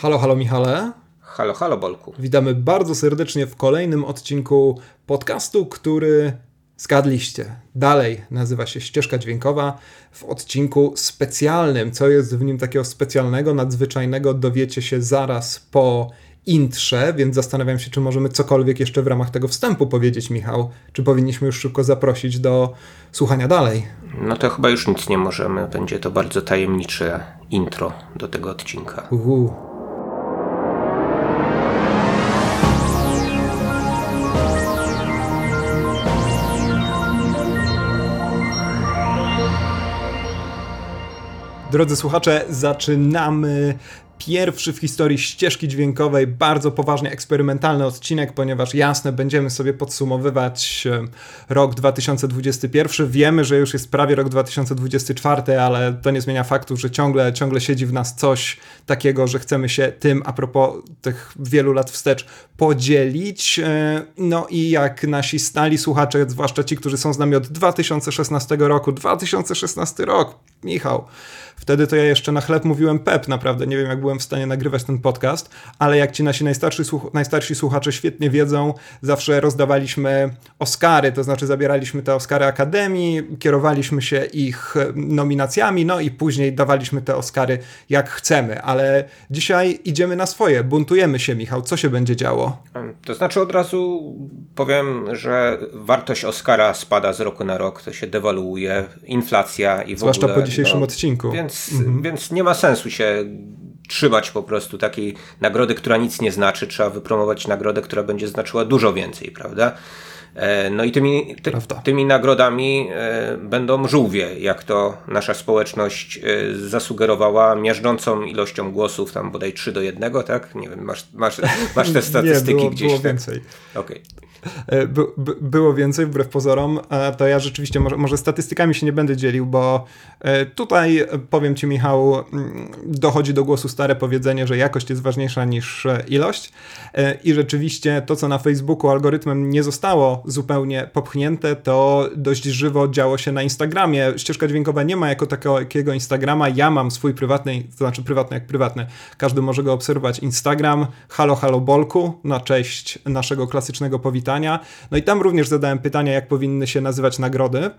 Halo, halo Michale. Halo, halo Bolku. Witamy bardzo serdecznie w kolejnym odcinku podcastu, który zgadliście. Dalej nazywa się Ścieżka Dźwiękowa w odcinku specjalnym. Co jest w nim takiego specjalnego, nadzwyczajnego, dowiecie się zaraz po intrze, więc zastanawiam się, czy możemy cokolwiek jeszcze w ramach tego wstępu powiedzieć, Michał. Czy powinniśmy już szybko zaprosić do słuchania dalej? No to chyba już nic nie możemy. Będzie to bardzo tajemnicze intro do tego odcinka. Uhu. Drodzy słuchacze, zaczynamy pierwszy w historii ścieżki dźwiękowej, bardzo poważnie eksperymentalny odcinek, ponieważ jasne, będziemy sobie podsumowywać e, rok 2021. Wiemy, że już jest prawie rok 2024, ale to nie zmienia faktu, że ciągle, ciągle siedzi w nas coś takiego, że chcemy się tym a propos tych wielu lat wstecz podzielić. E, no i jak nasi stali słuchacze, zwłaszcza ci, którzy są z nami od 2016 roku, 2016 rok, Michał, Wtedy to ja jeszcze na chleb mówiłem pep, naprawdę. Nie wiem, jak byłem w stanie nagrywać ten podcast, ale jak ci nasi najstarsi, słuch najstarsi słuchacze świetnie wiedzą, zawsze rozdawaliśmy Oscary, to znaczy zabieraliśmy te Oscary Akademii, kierowaliśmy się ich nominacjami, no i później dawaliśmy te Oscary jak chcemy, ale dzisiaj idziemy na swoje, buntujemy się, Michał. Co się będzie działo? To znaczy od razu powiem, że wartość Oscara spada z roku na rok, to się dewaluuje, inflacja i w Zwłaszcza ogóle... po dzisiejszym no, odcinku. Więc więc, mhm. więc nie ma sensu się trzymać po prostu takiej nagrody, która nic nie znaczy. Trzeba wypromować nagrodę, która będzie znaczyła dużo więcej, prawda? E, no i tymi, ty, tymi nagrodami e, będą żółwie, jak to nasza społeczność e, zasugerowała miażdżącą ilością głosów, tam bodaj 3 do 1, tak? Nie wiem, masz, masz, masz te statystyki Nie, było, gdzieś. Było tak? więcej. Okej. Okay. E, by, by, było więcej, wbrew pozorom, e, to ja rzeczywiście może, może, statystykami się nie będę dzielił, bo e, tutaj powiem Ci, Michał, mm, dochodzi do głosu stare powiedzenie, że jakość jest ważniejsza niż ilość. I rzeczywiście to, co na Facebooku algorytmem nie zostało zupełnie popchnięte, to dość żywo działo się na Instagramie. Ścieżka dźwiękowa nie ma jako takiego Instagrama. Ja mam swój prywatny, to znaczy prywatny jak prywatny. Każdy może go obserwować. Instagram, halo, halo, Bolku, na cześć naszego klasycznego powitania pytania. No i tam również zadałem pytania, jak powinny się nazywać nagrody.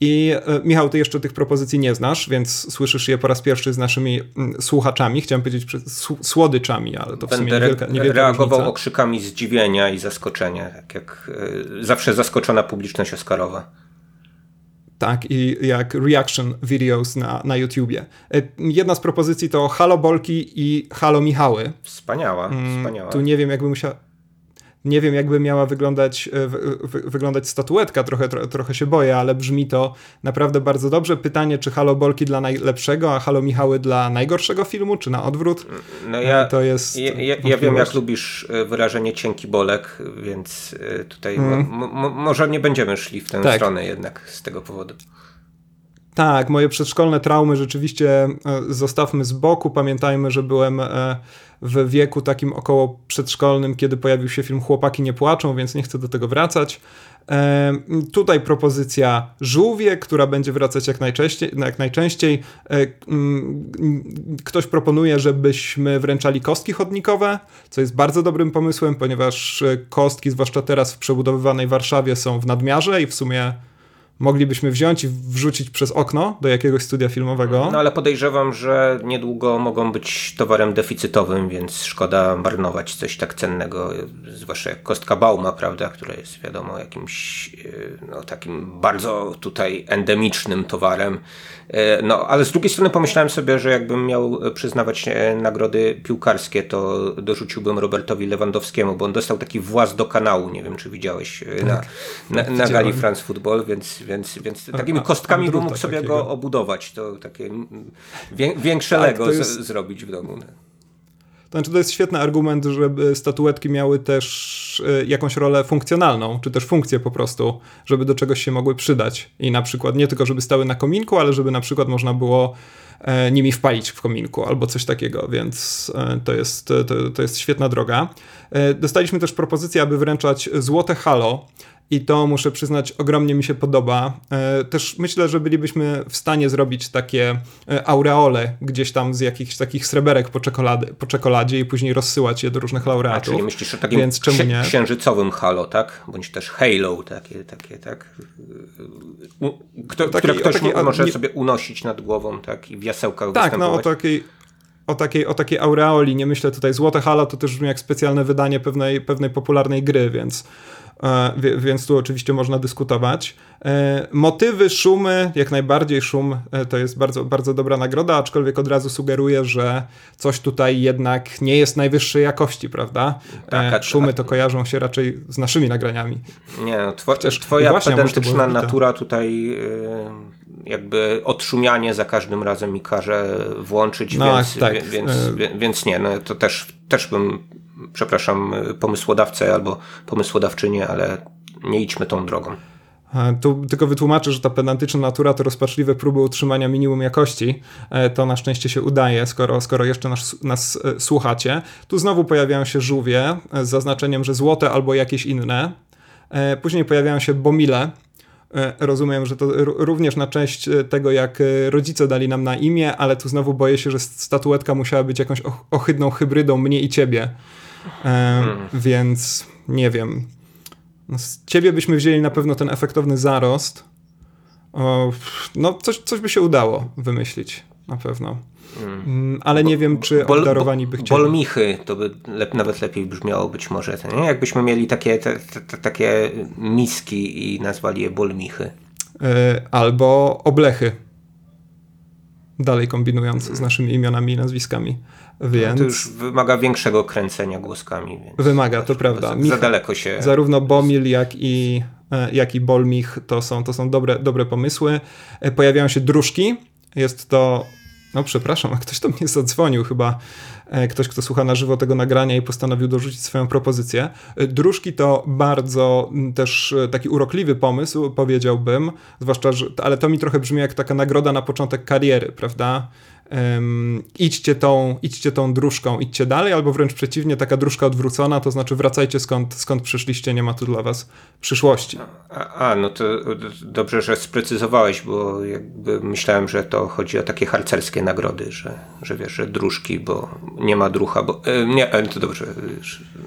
I e, Michał, ty jeszcze tych propozycji nie znasz, więc słyszysz je po raz pierwszy z naszymi mm, słuchaczami, chciałem powiedzieć słodyczami, ale to w Będę sumie niewielka, niewielka reagował różnica. okrzykami zdziwienia i zaskoczenia, tak jak y, zawsze zaskoczona publiczność Oscarowa. Tak, i jak reaction videos na, na YouTubie. E, jedna z propozycji to Halo Bolki i Halo Michały. Wspaniała, mm, wspaniała. Tu nie wiem, jakby musiał nie wiem, jakby miała wyglądać, e, wyglądać statuetka, trochę, trochę się boję, ale brzmi to naprawdę bardzo dobrze. Pytanie, czy Halo Bolki dla najlepszego, a Halo Michały dla najgorszego filmu, czy na odwrót? No ja, e, to jest ja, ja, ja wiem, jak lubisz e, wyrażenie cienki bolek, więc tutaj hmm. może nie będziemy szli w tę tak. stronę jednak z tego powodu. Tak, moje przedszkolne traumy rzeczywiście zostawmy z boku. Pamiętajmy, że byłem w wieku takim około przedszkolnym, kiedy pojawił się film Chłopaki nie płaczą, więc nie chcę do tego wracać. E, tutaj propozycja żółwie, która będzie wracać jak najczęściej. Jak najczęściej. E, mm, ktoś proponuje, żebyśmy wręczali kostki chodnikowe, co jest bardzo dobrym pomysłem, ponieważ kostki, zwłaszcza teraz w przebudowywanej Warszawie, są w nadmiarze i w sumie moglibyśmy wziąć i wrzucić przez okno do jakiegoś studia filmowego. No ale podejrzewam, że niedługo mogą być towarem deficytowym, więc szkoda marnować coś tak cennego, zwłaszcza jak kostka Bauma, prawda, która jest wiadomo jakimś e, no, takim bardzo tutaj endemicznym towarem. E, no ale z drugiej strony pomyślałem sobie, że jakbym miał przyznawać e, nagrody piłkarskie, to dorzuciłbym Robertowi Lewandowskiemu, bo on dostał taki właz do kanału, nie wiem czy widziałeś tak, na, na, na gali France Football, więc więc, więc takimi kostkami bym mógł sobie takiego. go obudować. To takie większe tak, Lego jest... zrobić w domu. To znaczy, to jest świetny argument, żeby statuetki miały też e, jakąś rolę funkcjonalną, czy też funkcję po prostu, żeby do czegoś się mogły przydać. I na przykład nie tylko, żeby stały na kominku, ale żeby na przykład można było e, nimi wpalić w kominku albo coś takiego, więc e, to jest, to, to jest świetna droga. Dostaliśmy też propozycję, aby wręczać złote halo i to muszę przyznać, ogromnie mi się podoba. E, też myślę, że bylibyśmy w stanie zrobić takie e, aureole gdzieś tam z jakichś takich sreberek po, czekolady, po czekoladzie i później rozsyłać je do różnych laureatów. A czyli myślisz o takim Więc czemu nie? księżycowym halo, tak? Bądź też halo, takie, takie tak? Kto, taki, które ktoś taki, może nie... sobie unosić nad głową, tak? I w jasełkach Tak, no o takiej o takiej, o takiej aureoli, nie myślę tutaj, Złote Halo to też brzmi jak specjalne wydanie pewnej, pewnej popularnej gry, więc więc tu oczywiście można dyskutować. E, motywy, szumy, jak najbardziej szum e, to jest bardzo, bardzo dobra nagroda, aczkolwiek od razu sugeruję, że coś tutaj jednak nie jest najwyższej jakości, prawda? Tak, szumy to kojarzą się raczej z naszymi nagraniami. Nie, no, two, twoja właśnie, pedantyczna natura tutaj jakby odszumianie za każdym razem mi każe włączyć, no, więc, tak. więc, więc nie, no to też, też bym przepraszam, pomysłodawcę albo pomysłodawczynię, ale nie idźmy tą drogą. Tu tylko wytłumaczę, że ta pedantyczna natura to rozpaczliwe próby utrzymania minimum jakości. E, to na szczęście się udaje, skoro, skoro jeszcze nas, nas e, słuchacie. Tu znowu pojawiają się żółwie e, z zaznaczeniem, że złote albo jakieś inne. Później pojawiają się bomile. Rozumiem, że to również na część tego, jak rodzice dali nam na imię, ale tu znowu boję się, że statuetka musiała być jakąś ohydną hybrydą mnie i ciebie. Hmm. Więc nie wiem. No, z ciebie byśmy wzięli na pewno ten efektowny zarost. O, no, coś, coś by się udało wymyślić, na pewno. Hmm. Ale nie wiem, czy bol, obdarowani by chcieli. Bolmichy to by lep, nawet lepiej brzmiało być może. Nie? Jakbyśmy mieli takie, te, te, takie miski i nazwali je bolmichy. Yy, albo oblechy. Dalej kombinując z naszymi imionami i nazwiskami. Więc... No to już wymaga większego kręcenia głoskami. wymaga, to prawda. Za, za daleko się... Zarówno Bomil, jak i, e, jak i Bolmich to są, to są dobre, dobre pomysły. E, pojawiają się dróżki. Jest to no przepraszam, ktoś do mnie zadzwonił, chyba ktoś, kto słucha na żywo tego nagrania i postanowił dorzucić swoją propozycję. Dróżki to bardzo też taki urokliwy pomysł, powiedziałbym, zwłaszcza, że, ale to mi trochę brzmi jak taka nagroda na początek kariery, prawda? um, idźcie, tą, idźcie tą dróżką, idźcie dalej, albo wręcz przeciwnie, taka dróżka odwrócona, to znaczy wracajcie skąd, skąd przyszliście, nie ma tu dla was przyszłości. A, a no to dobrze, że sprecyzowałeś, bo jakby myślałem, że to chodzi o takie harcerskie nagrody, że, że wiesz, że dróżki, bo nie ma drucha, bo e, nie, to dobrze.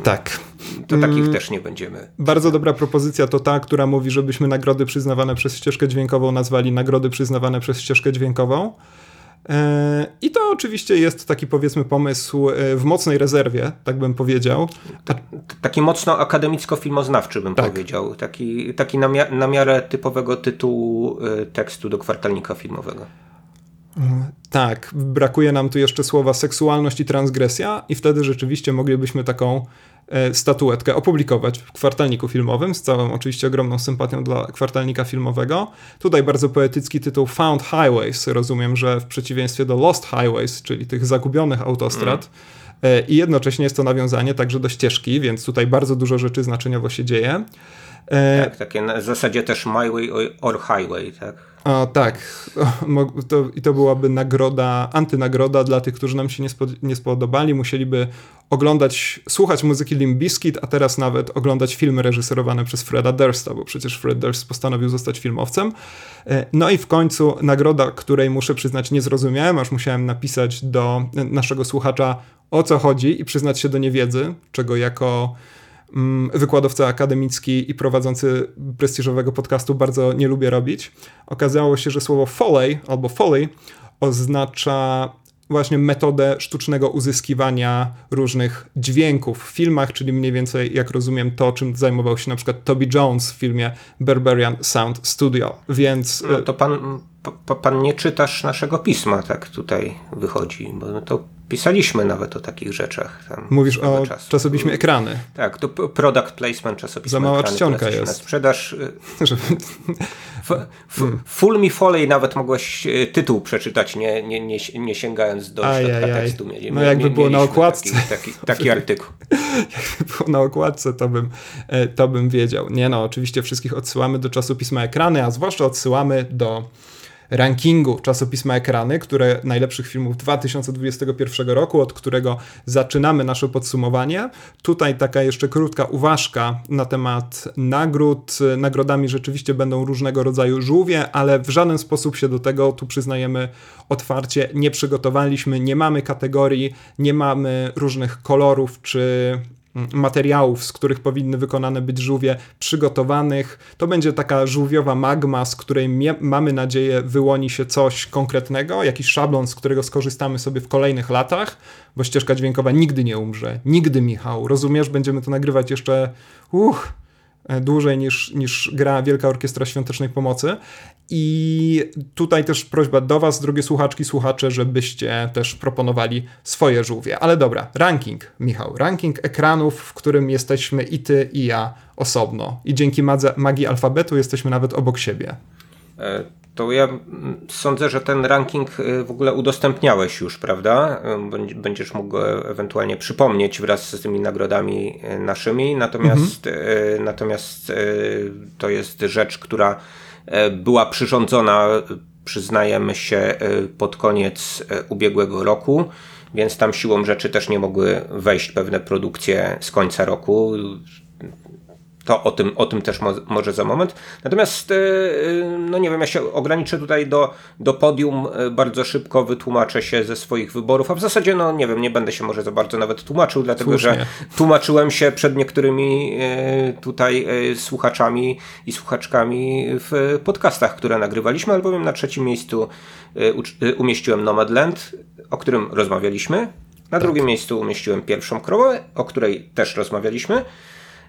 Tak. To takich mm, też nie będziemy. Bardzo dobra propozycja to ta, która mówi, żebyśmy nagrody przyznawane przez ścieżkę dźwiękową nazwali nagrody przyznawane przez ścieżkę dźwiękową. E, I to oczywiście jest taki powiedzmy pomysł e, w mocnej rezerwie, tak bym powiedział. Taki mocno akademicko-filmoznawczy bym tak. powiedział. Taki, taki na, mia na miarę typowego tytułu e, tekstu do kwartalnika filmowego. Tak, brakuje nam tu jeszcze słowa seksualność i transgresja, i wtedy rzeczywiście moglibyśmy taką E, statuetkę opublikować w kwartalniku filmowym, z całą oczywiście ogromną sympatią dla kwartalnika filmowego. Tutaj bardzo poetycki tytuł Found Highways. Rozumiem, że w przeciwieństwie do Lost Highways, czyli tych zagubionych autostrad, mm. i jednocześnie jest to nawiązanie także do ścieżki, więc tutaj bardzo dużo rzeczy znaczeniowo się dzieje. E, tak, takie na zasadzie też My Way or Highway, tak? O, tak. To, I to byłaby nagroda, antynagroda dla tych, którzy nam się nie, spod, nie spodobali. Musieliby oglądać, słuchać muzyki Limp Bizkit, a teraz nawet oglądać filmy reżyserowane przez Freda Dursta, bo przecież Fred Durst postanowił zostać filmowcem. E, no i w końcu nagroda, której muszę przyznać nie zrozumiałem, aż musiałem napisać do naszego słuchacza o co chodzi i przyznać się do niewiedzy, czego jako wykładowca akademicki i prowadzący prestiżowego podcastu bardzo nie lubię robić. Okazało się, że słowo foley albo foley oznacza właśnie metodę sztucznego uzyskiwania różnych dźwięków w filmach, czyli mniej więcej, jak rozumiem, to, czym zajmował się na przykład Toby Jones w filmie Berberian Sound Studio, więc... No to pan, pan nie czytasz naszego pisma, tak tutaj wychodzi, bo to Pisaliśmy nawet o takich rzeczach. Mówisz o czasu. czasopiśmie Ekrany. Tak, to product placement czasopisma Za mała ekrany, czcionka jest. Na sprzedaż. Y, full Me Foley nawet mogłeś y, tytuł przeczytać, nie, nie, nie, nie sięgając do środka tekstu. Mieli, no jakby było na okładce. Taki, taki, taki artykuł. jakby było na okładce, to bym, e, to bym wiedział. Nie no, oczywiście wszystkich odsyłamy do czasopisma Ekrany, a zwłaszcza odsyłamy do rankingu czasopisma Ekrany, które najlepszych filmów 2021 roku, od którego zaczynamy nasze podsumowanie. Tutaj taka jeszcze krótka uważka na temat nagród. Nagrodami rzeczywiście będą różnego rodzaju żółwie, ale w żaden sposób się do tego, tu przyznajemy otwarcie, nie przygotowaliśmy, nie mamy kategorii, nie mamy różnych kolorów czy materiałów, z których powinny wykonane być żółwie, przygotowanych. To będzie taka żółwiowa magma, z której mamy nadzieję wyłoni się coś konkretnego, jakiś szablon, z którego skorzystamy sobie w kolejnych latach, bo ścieżka dźwiękowa nigdy nie umrze. Nigdy, Michał. Rozumiesz? Będziemy to nagrywać jeszcze uch, dłużej niż, niż gra Wielka Orkiestra Świątecznej Pomocy. I tutaj też prośba do Was, drogie słuchaczki, słuchacze, żebyście też proponowali swoje żółwie. Ale dobra, ranking, Michał. Ranking ekranów, w którym jesteśmy i Ty, i ja osobno. I dzięki magii alfabetu jesteśmy nawet obok siebie. To ja sądzę, że ten ranking e, w ogóle udostępniałeś już, prawda? E, będziesz mógł go ewentualnie przypomnieć wraz z tymi nagrodami naszymi. Natomiast, mhm. natomiast to jest rzecz, która E, była przyrządzona, przyznajemy się, pod koniec ubiegłego roku, więc tam siłą rzeczy też nie mogły wejść pewne produkcje z końca roku to o tym, o tym też mo może za moment. Natomiast, e, e, no nie wiem, ja się ograniczę tutaj do, do podium, e, bardzo szybko wytłumaczę się ze swoich wyborów, a w zasadzie, no nie wiem, nie będę się może za bardzo nawet tłumaczył, dlatego Słusznie. że tłumaczyłem się przed niektórymi tutaj słuchaczami i słuchaczkami w podcastach, które nagrywaliśmy, albowiem na trzecim miejscu umieściłem Nomadland, o którym rozmawialiśmy. Na tak. drugim miejscu umieściłem pierwszą krowę, o której też rozmawialiśmy.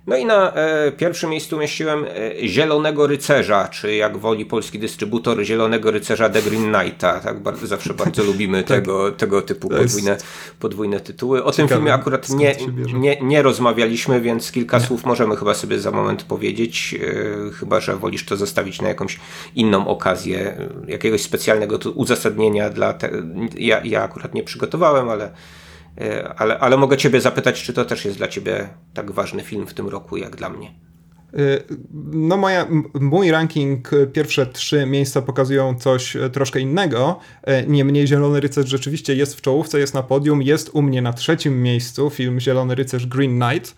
No i na e, pierwszym miejscu umieściłem e, Zielonego Rycerza, czy jak woli polski dystrybutor Zielonego Rycerza The Green Knighta. Tak, bardzo, zawsze bardzo lubimy tak. tego, tego typu podwójne, podwójne tytuły. O tym filmie akurat nie, nie, nie rozmawialiśmy, więc kilka nie. słów możemy chyba sobie za moment powiedzieć, e, chyba że wolisz to zostawić na jakąś inną okazję, e, jakiegoś specjalnego uzasadnienia dla te, ja, ja akurat nie przygotowałem, ale ale, ale mogę Ciebie zapytać, czy to też jest dla Ciebie tak ważny film w tym roku, jak dla mnie? E, no moja, mój ranking, e, pierwsze trzy miejsca pokazują coś troszkę innego. Niemniej Zielony Rycerz rzeczywiście jest w czołówce, jest na podium, jest u mnie na trzecim miejscu film Zielony Rycerz Green Knight.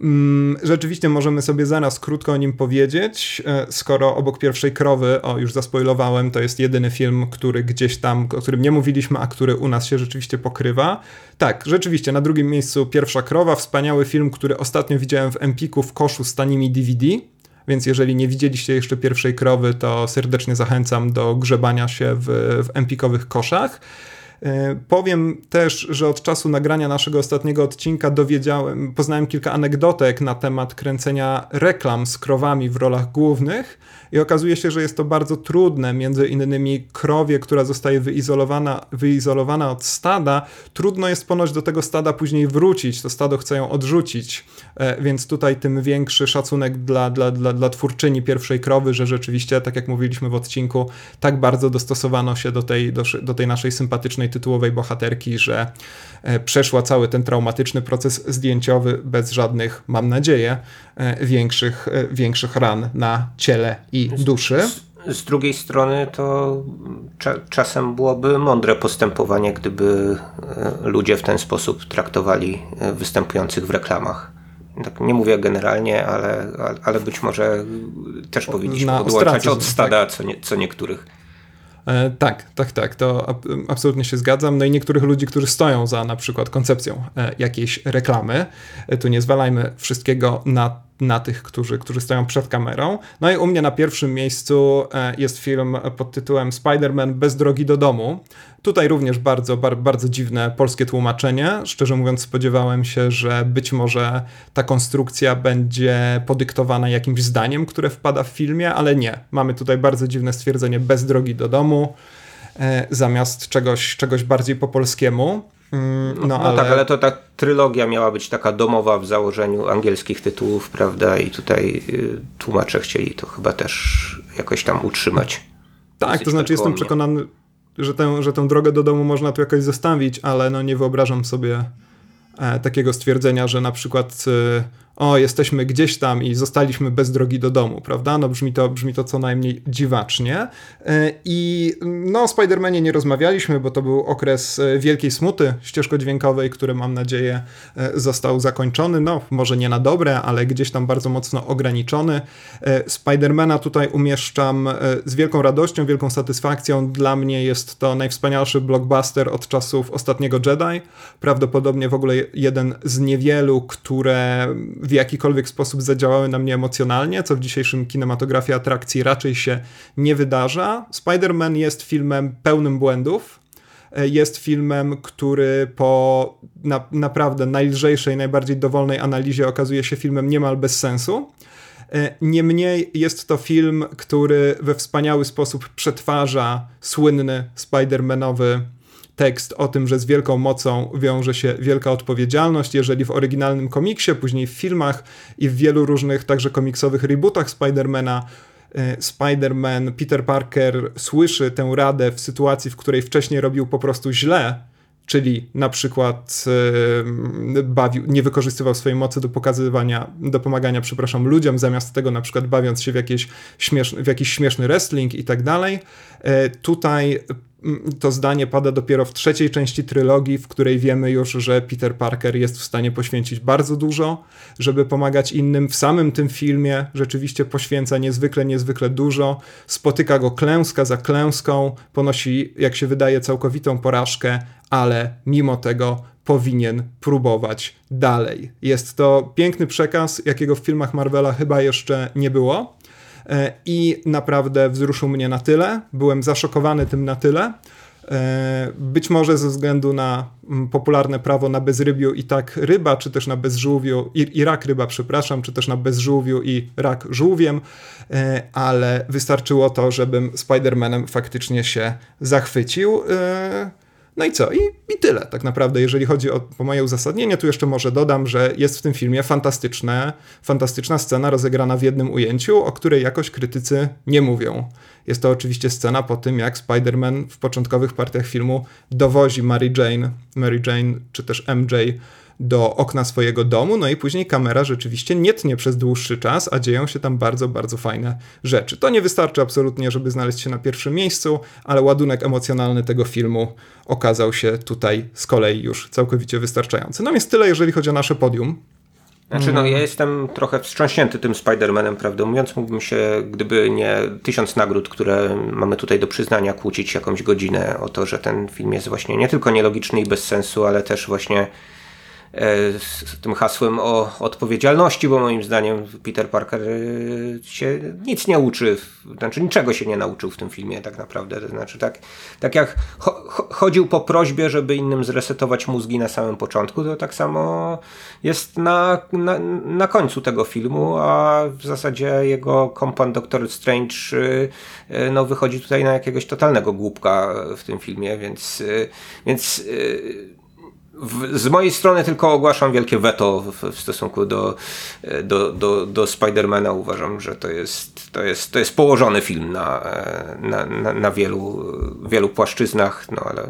Mm, rzeczywiście możemy sobie zaraz krótko o nim powiedzieć, e, skoro obok pierwszej krowy, o już zaspoilowałem, to jest jedyny film, który gdzieś tam, o którym nie mówiliśmy, a który u nas się rzeczywiście pokrywa. Tak, rzeczywiście, na drugim miejscu pierwsza krowa, wspaniały film, który ostatnio widziałem w Empiku w koszu z tanimi DVD. Więc jeżeli nie widzieliście jeszcze pierwszej krowy, to serdecznie zachęcam do grzebania się w, w empikowych koszach. E, powiem też, że od czasu nagrania naszego ostatniego odcinka dowiedziałem, poznałem kilka anegdotek na temat kręcenia reklam z krowami w rolach głównych i okazuje się, że jest to bardzo trudne, między innymi krowie, która zostaje wyizolowana, wyizolowana od stada, trudno jest ponoć do tego stada później wrócić, to stado chce ją odrzucić, e, więc tutaj tym większy szacunek dla, dla, dla, dla twórczyni pierwszej krowy, że rzeczywiście, tak jak mówiliśmy w odcinku, tak bardzo dostosowano się do tej, do, do tej naszej sympatycznej tytułowej bohaterki, że e, przeszła cały ten traumatyczny proces zdjęciowy bez żadnych, mam nadzieję, e, większych, większych ran na ciele i duszy. Z, z drugiej strony to cza, czasem byłoby mądre postępowanie, gdyby e, ludzie w ten sposób traktowali e, występujących w reklamach. Tak nie mówię generalnie, ale, ale być może też powinniśmy Na odłączać od stada tak. co, nie, co niektórych. E, tak, tak, tak, to absolutnie się zgadzam. No i niektórych ludzi, którzy stoją za na przykład koncepcją e, jakiejś reklamy, e, tu nie zwalajmy wszystkiego na na tych, którzy, którzy stoją przed kamerą. No i u mnie na pierwszym miejscu e, jest film pod tytułem Spider-Man bez drogi do domu. Tutaj również bardzo, bar, bardzo dziwne polskie tłumaczenie. Szczerze mówiąc, spodziewałem się, że być może ta konstrukcja będzie podyktowana jakimś zdaniem, które wpada w filmie, ale nie. Mamy tutaj bardzo dziwne stwierdzenie bez drogi do domu e, zamiast czegoś, czegoś bardziej po polskiemu. Mm, no, no ale... tak, ale to ta trylogia miała być taka domowa w założeniu angielskich tytułów, prawda? I tutaj y, tłumacze chcieli to chyba też jakoś tam utrzymać. Tak, to znaczy jestem przekonany, że tę, że tę drogę do domu można tu jakoś zostawić, ale no nie wyobrażam sobie e, takiego stwierdzenia, że na przykład e, o, jesteśmy gdzieś tam i zostaliśmy bez drogi do domu, prawda? No brzmi to, brzmi to co najmniej dziwacznie. E, I no o Spider-Manie nie rozmawialiśmy, bo to był okres e, wielkiej smuty ścieżkodźwiękowej, który mam nadzieję e, został zakończony. No, może nie na dobre, ale gdzieś tam bardzo mocno ograniczony. Spidermana tutaj umieszczam z wielką radością, wielką satysfakcją. Dla mnie jest to najwspanialszy blockbuster od czasów ostatniego Jedi. Prawdopodobnie w ogóle jeden z niewielu, które w jakikolwiek sposób zadziałały na mnie emocjonalnie, co w dzisiejszym kinematografii atrakcji raczej się nie wydarza. Spider-Man jest filmem pełnym błędów. Jest filmem, który po na, naprawdę najlżejszej, najbardziej dowolnej analizie okazuje się filmem niemal bez sensu. Niemniej jest to film, który we wspaniały sposób przetwarza słynny Spider-Manowy tekst o tym, że z wielką mocą wiąże się wielka odpowiedzialność. Jeżeli w oryginalnym komiksie, później w filmach i w wielu różnych także komiksowych rebootach Spidermana e, Spider-Man, Peter Parker słyszy tę radę w sytuacji, w której wcześniej robił po prostu źle, czyli na przykład yy, bawił, nie wykorzystywał swojej mocy do pokazywania, do pomagania, przepraszam, ludziom, zamiast tego na przykład bawiąc się w, jakieś w jakiś śmieszny wrestling i tak dalej. Yy, tutaj to zdanie pada dopiero w trzeciej części trylogii, w której wiemy już, że Peter Parker jest w stanie poświęcić bardzo dużo, żeby pomagać innym. W samym tym filmie rzeczywiście poświęca niezwykle, niezwykle dużo. Spotyka go klęska za klęską, ponosi, jak się wydaje, całkowitą porażkę, ale mimo tego powinien próbować dalej. Jest to piękny przekaz, jakiego w filmach Marvela chyba jeszcze nie było. E, i naprawdę wzruszył mnie na tyle. Byłem zaszokowany tym na tyle. E, być może ze względu na mm, popularne prawo na bezrybiu i tak ryba, czy też na bezżółwiu, i, i rak ryba, przepraszam, czy też na bezżółwiu i rak żółwiem, e, ale wystarczyło to, żebym Spider-Manem faktycznie się zachwycił. No i co? I, I tyle tak naprawdę, jeżeli chodzi o, o moje uzasadnienie. Tu jeszcze może dodam, że jest w tym filmie fantastyczne, fantastyczna scena rozegrana w jednym ujęciu, o której jakoś krytycy nie mówią. Jest to oczywiście scena po tym, jak Spider-Man w początkowych partiach filmu dowozi Mary Jane, Mary Jane czy też MJ do okna swojego domu, no i później kamera rzeczywiście nie tnie przez dłuższy czas, a dzieją się tam bardzo, bardzo fajne rzeczy. To nie wystarczy absolutnie, żeby znaleźć się na pierwszym miejscu, ale ładunek emocjonalny tego filmu okazał się tutaj z kolei już całkowicie wystarczający. No więc tyle, jeżeli chodzi o nasze podium. Znaczy, no ja jestem trochę wstrząśnięty tym Spider-Manem, prawdę mówiąc. Mógłbym się, gdyby nie tysiąc nagród, które mamy tutaj do przyznania, kłócić jakąś godzinę o to, że ten film jest właśnie nie tylko nielogiczny i bez sensu, ale też właśnie z tym hasłem o odpowiedzialności, bo moim zdaniem Peter Parker e, się nic nie uczy, znaczy niczego się nie nauczył w tym filmie tak naprawdę. To znaczy tak, tak jak chodził po prośbie, żeby innym zresetować mózgi na samym początku, to tak samo jest na, na, na końcu tego filmu, a w zasadzie jego kompan Doctor Strange e, no, wychodzi tutaj na jakiegoś totalnego głupka w tym filmie, więc, więc w, z mojej strony tylko ogłaszam wielkie weto w, w stosunku do, do, do, do Spidermana. Uważam, że to jest, to jest, to jest położony film na, na, na, na wielu, wielu płaszczyznach, no ale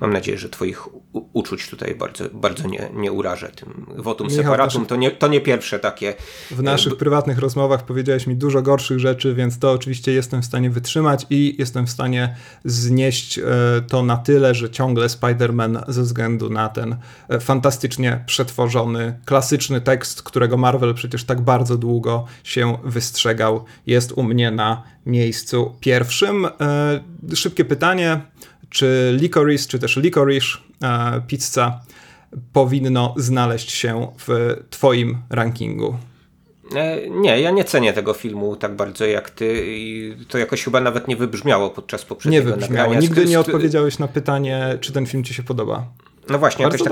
mam nadzieję, że Twoich uczuć tutaj bardzo, bardzo nie, nie urażę tym wotum Michał, separatum. To nie, to nie pierwsze takie. W naszych e, prywatnych rozmowach powiedziałeś mi dużo gorszych rzeczy, więc to oczywiście jestem w stanie wytrzymać i jestem w stanie znieść e, to na tyle, że ciągle Spider-Man ze względu na ten e, fantastycznie przetworzony, klasyczny tekst, którego Marvel przecież tak bardzo długo się wystrzegał, jest u mnie na miejscu pierwszym. E, szybkie pytanie, czy licorice, czy też licorice e, pizza powinno znaleźć się w twoim rankingu? Nie, ja nie cenię tego filmu tak bardzo jak ty i to jakoś chyba nawet nie wybrzmiało podczas poprzedniego Nie wybrzmiało. Nagrania. Nigdy nie odpowiedziałeś na pytanie, czy ten film ci się podoba. No właśnie, jakoś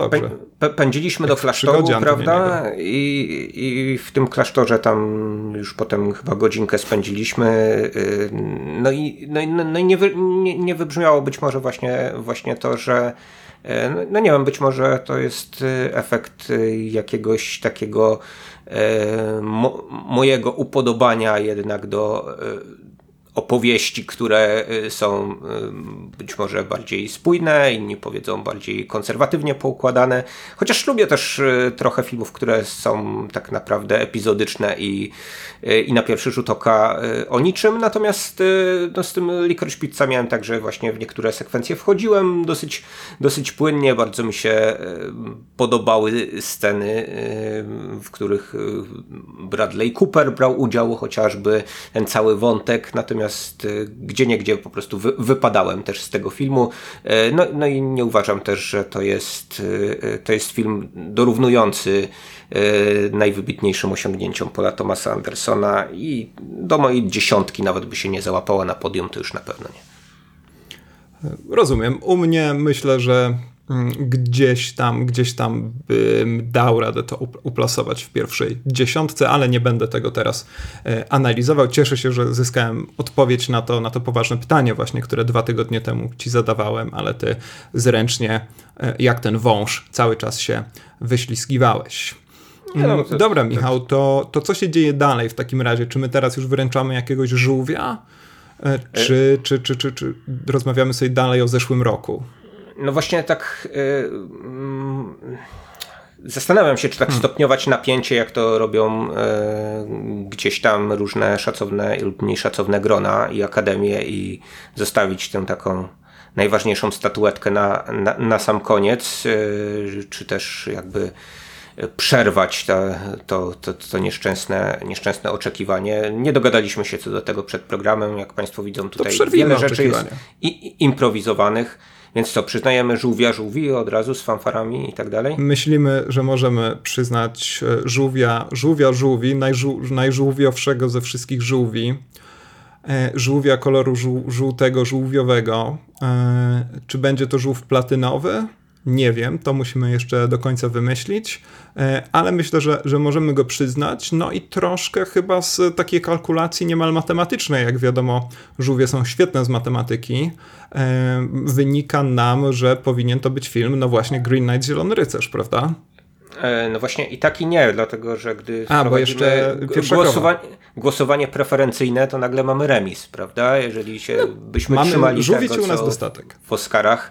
tak pędziliśmy do klasztoru, prawda? I, I w tym klasztorze tam już potem chyba godzinkę spędziliśmy. Y, no i, no, no, no i nie, nie, nie wybrzmiało być może właśnie, właśnie to, że y, no, no nie wiem, być może to jest y, efekt jakiegoś takiego mo, mojego upodobania jednak do opowieści, które y, są y, być może bardziej spójne, inni powiedzą bardziej konserwatywnie poukładane. Chociaż lubię też y, trochę filmów, które są tak naprawdę epizodyczne i, i na pierwszy rzut oka o niczym. Natomiast no, z tym Licorice Pizza miałem tak, że właśnie w niektóre sekwencje wchodziłem dosyć, dosyć płynnie. Bardzo mi się podobały sceny, w których Bradley Cooper brał udział, chociażby ten cały wątek. Natomiast natomiast y, gdzie niegdzie po prostu wy, wypadałem też z tego filmu. E, no, no i nie uważam też, że to jest, y, to jest film dorównujący y, najwybitniejszym osiągnięciom Paula Thomasa Andersona i do mojej dziesiątki nawet by się nie załapała na podium, to już na pewno nie. Rozumiem. U mnie myślę, że gdzieś tam, gdzieś tam bym dał radę to uplasować w pierwszej dziesiątce, ale nie będę tego teraz e, analizował. Cieszę się, że zyskałem odpowiedź na to, na to poważne pytanie właśnie, które dwa tygodnie temu ci zadawałem, ale ty zręcznie e, jak ten wąż cały czas się wyślizgiwałeś. No, mm, Dobra, Michał, to, to co się dzieje dalej w takim razie? Czy my teraz już wręczamy jakiegoś żółwia? E, czy, czy, czy, czy, czy rozmawiamy sobie dalej o zeszłym roku? No właśnie tak. Yy, Zastanawiam się, czy tak hmm. stopniować napięcie, jak to robią e, gdzieś tam różne szacowne lub mniej szacowne grona i akademie i zostawić tę taką najważniejszą statuetkę na, na, na sam koniec, e, czy też jakby przerwać to, to, to, to nieszczęsne, nieszczęsne oczekiwanie. Nie dogadaliśmy się co do tego przed programem. Jak Państwo widzą, tutaj wiele rzeczy jest i, improwizowanych. Więc co, przyznajemy żółwia żółwi od razu z fanfarami i tak dalej? Myślimy, że możemy przyznać e, żółwia, żółwia żółwi, najżół, najżółwiowszego ze wszystkich żółwi. E, żółwia koloru żół, żółtego, żółwiowego. E, czy będzie to żółw platynowy? Nie wiem, to musimy jeszcze do końca wymyślić, e, ale myślę, że, że możemy go przyznać. No i troszkę chyba z takiej kalkulacji niemal matematycznej, jak wiadomo, żółwie są świetne z matematyki, e, wynika nam, że powinien to być film, no właśnie Green Knight Zielony Rycerz, prawda? E, no właśnie i tak i nie, dlatego że gdy A, bo jeszcze głosowanie, głosowanie preferencyjne, to nagle mamy remis, prawda? Jeżeli się no, byśmy mamy trzymali tego, u nas dostatek. w Oscarach,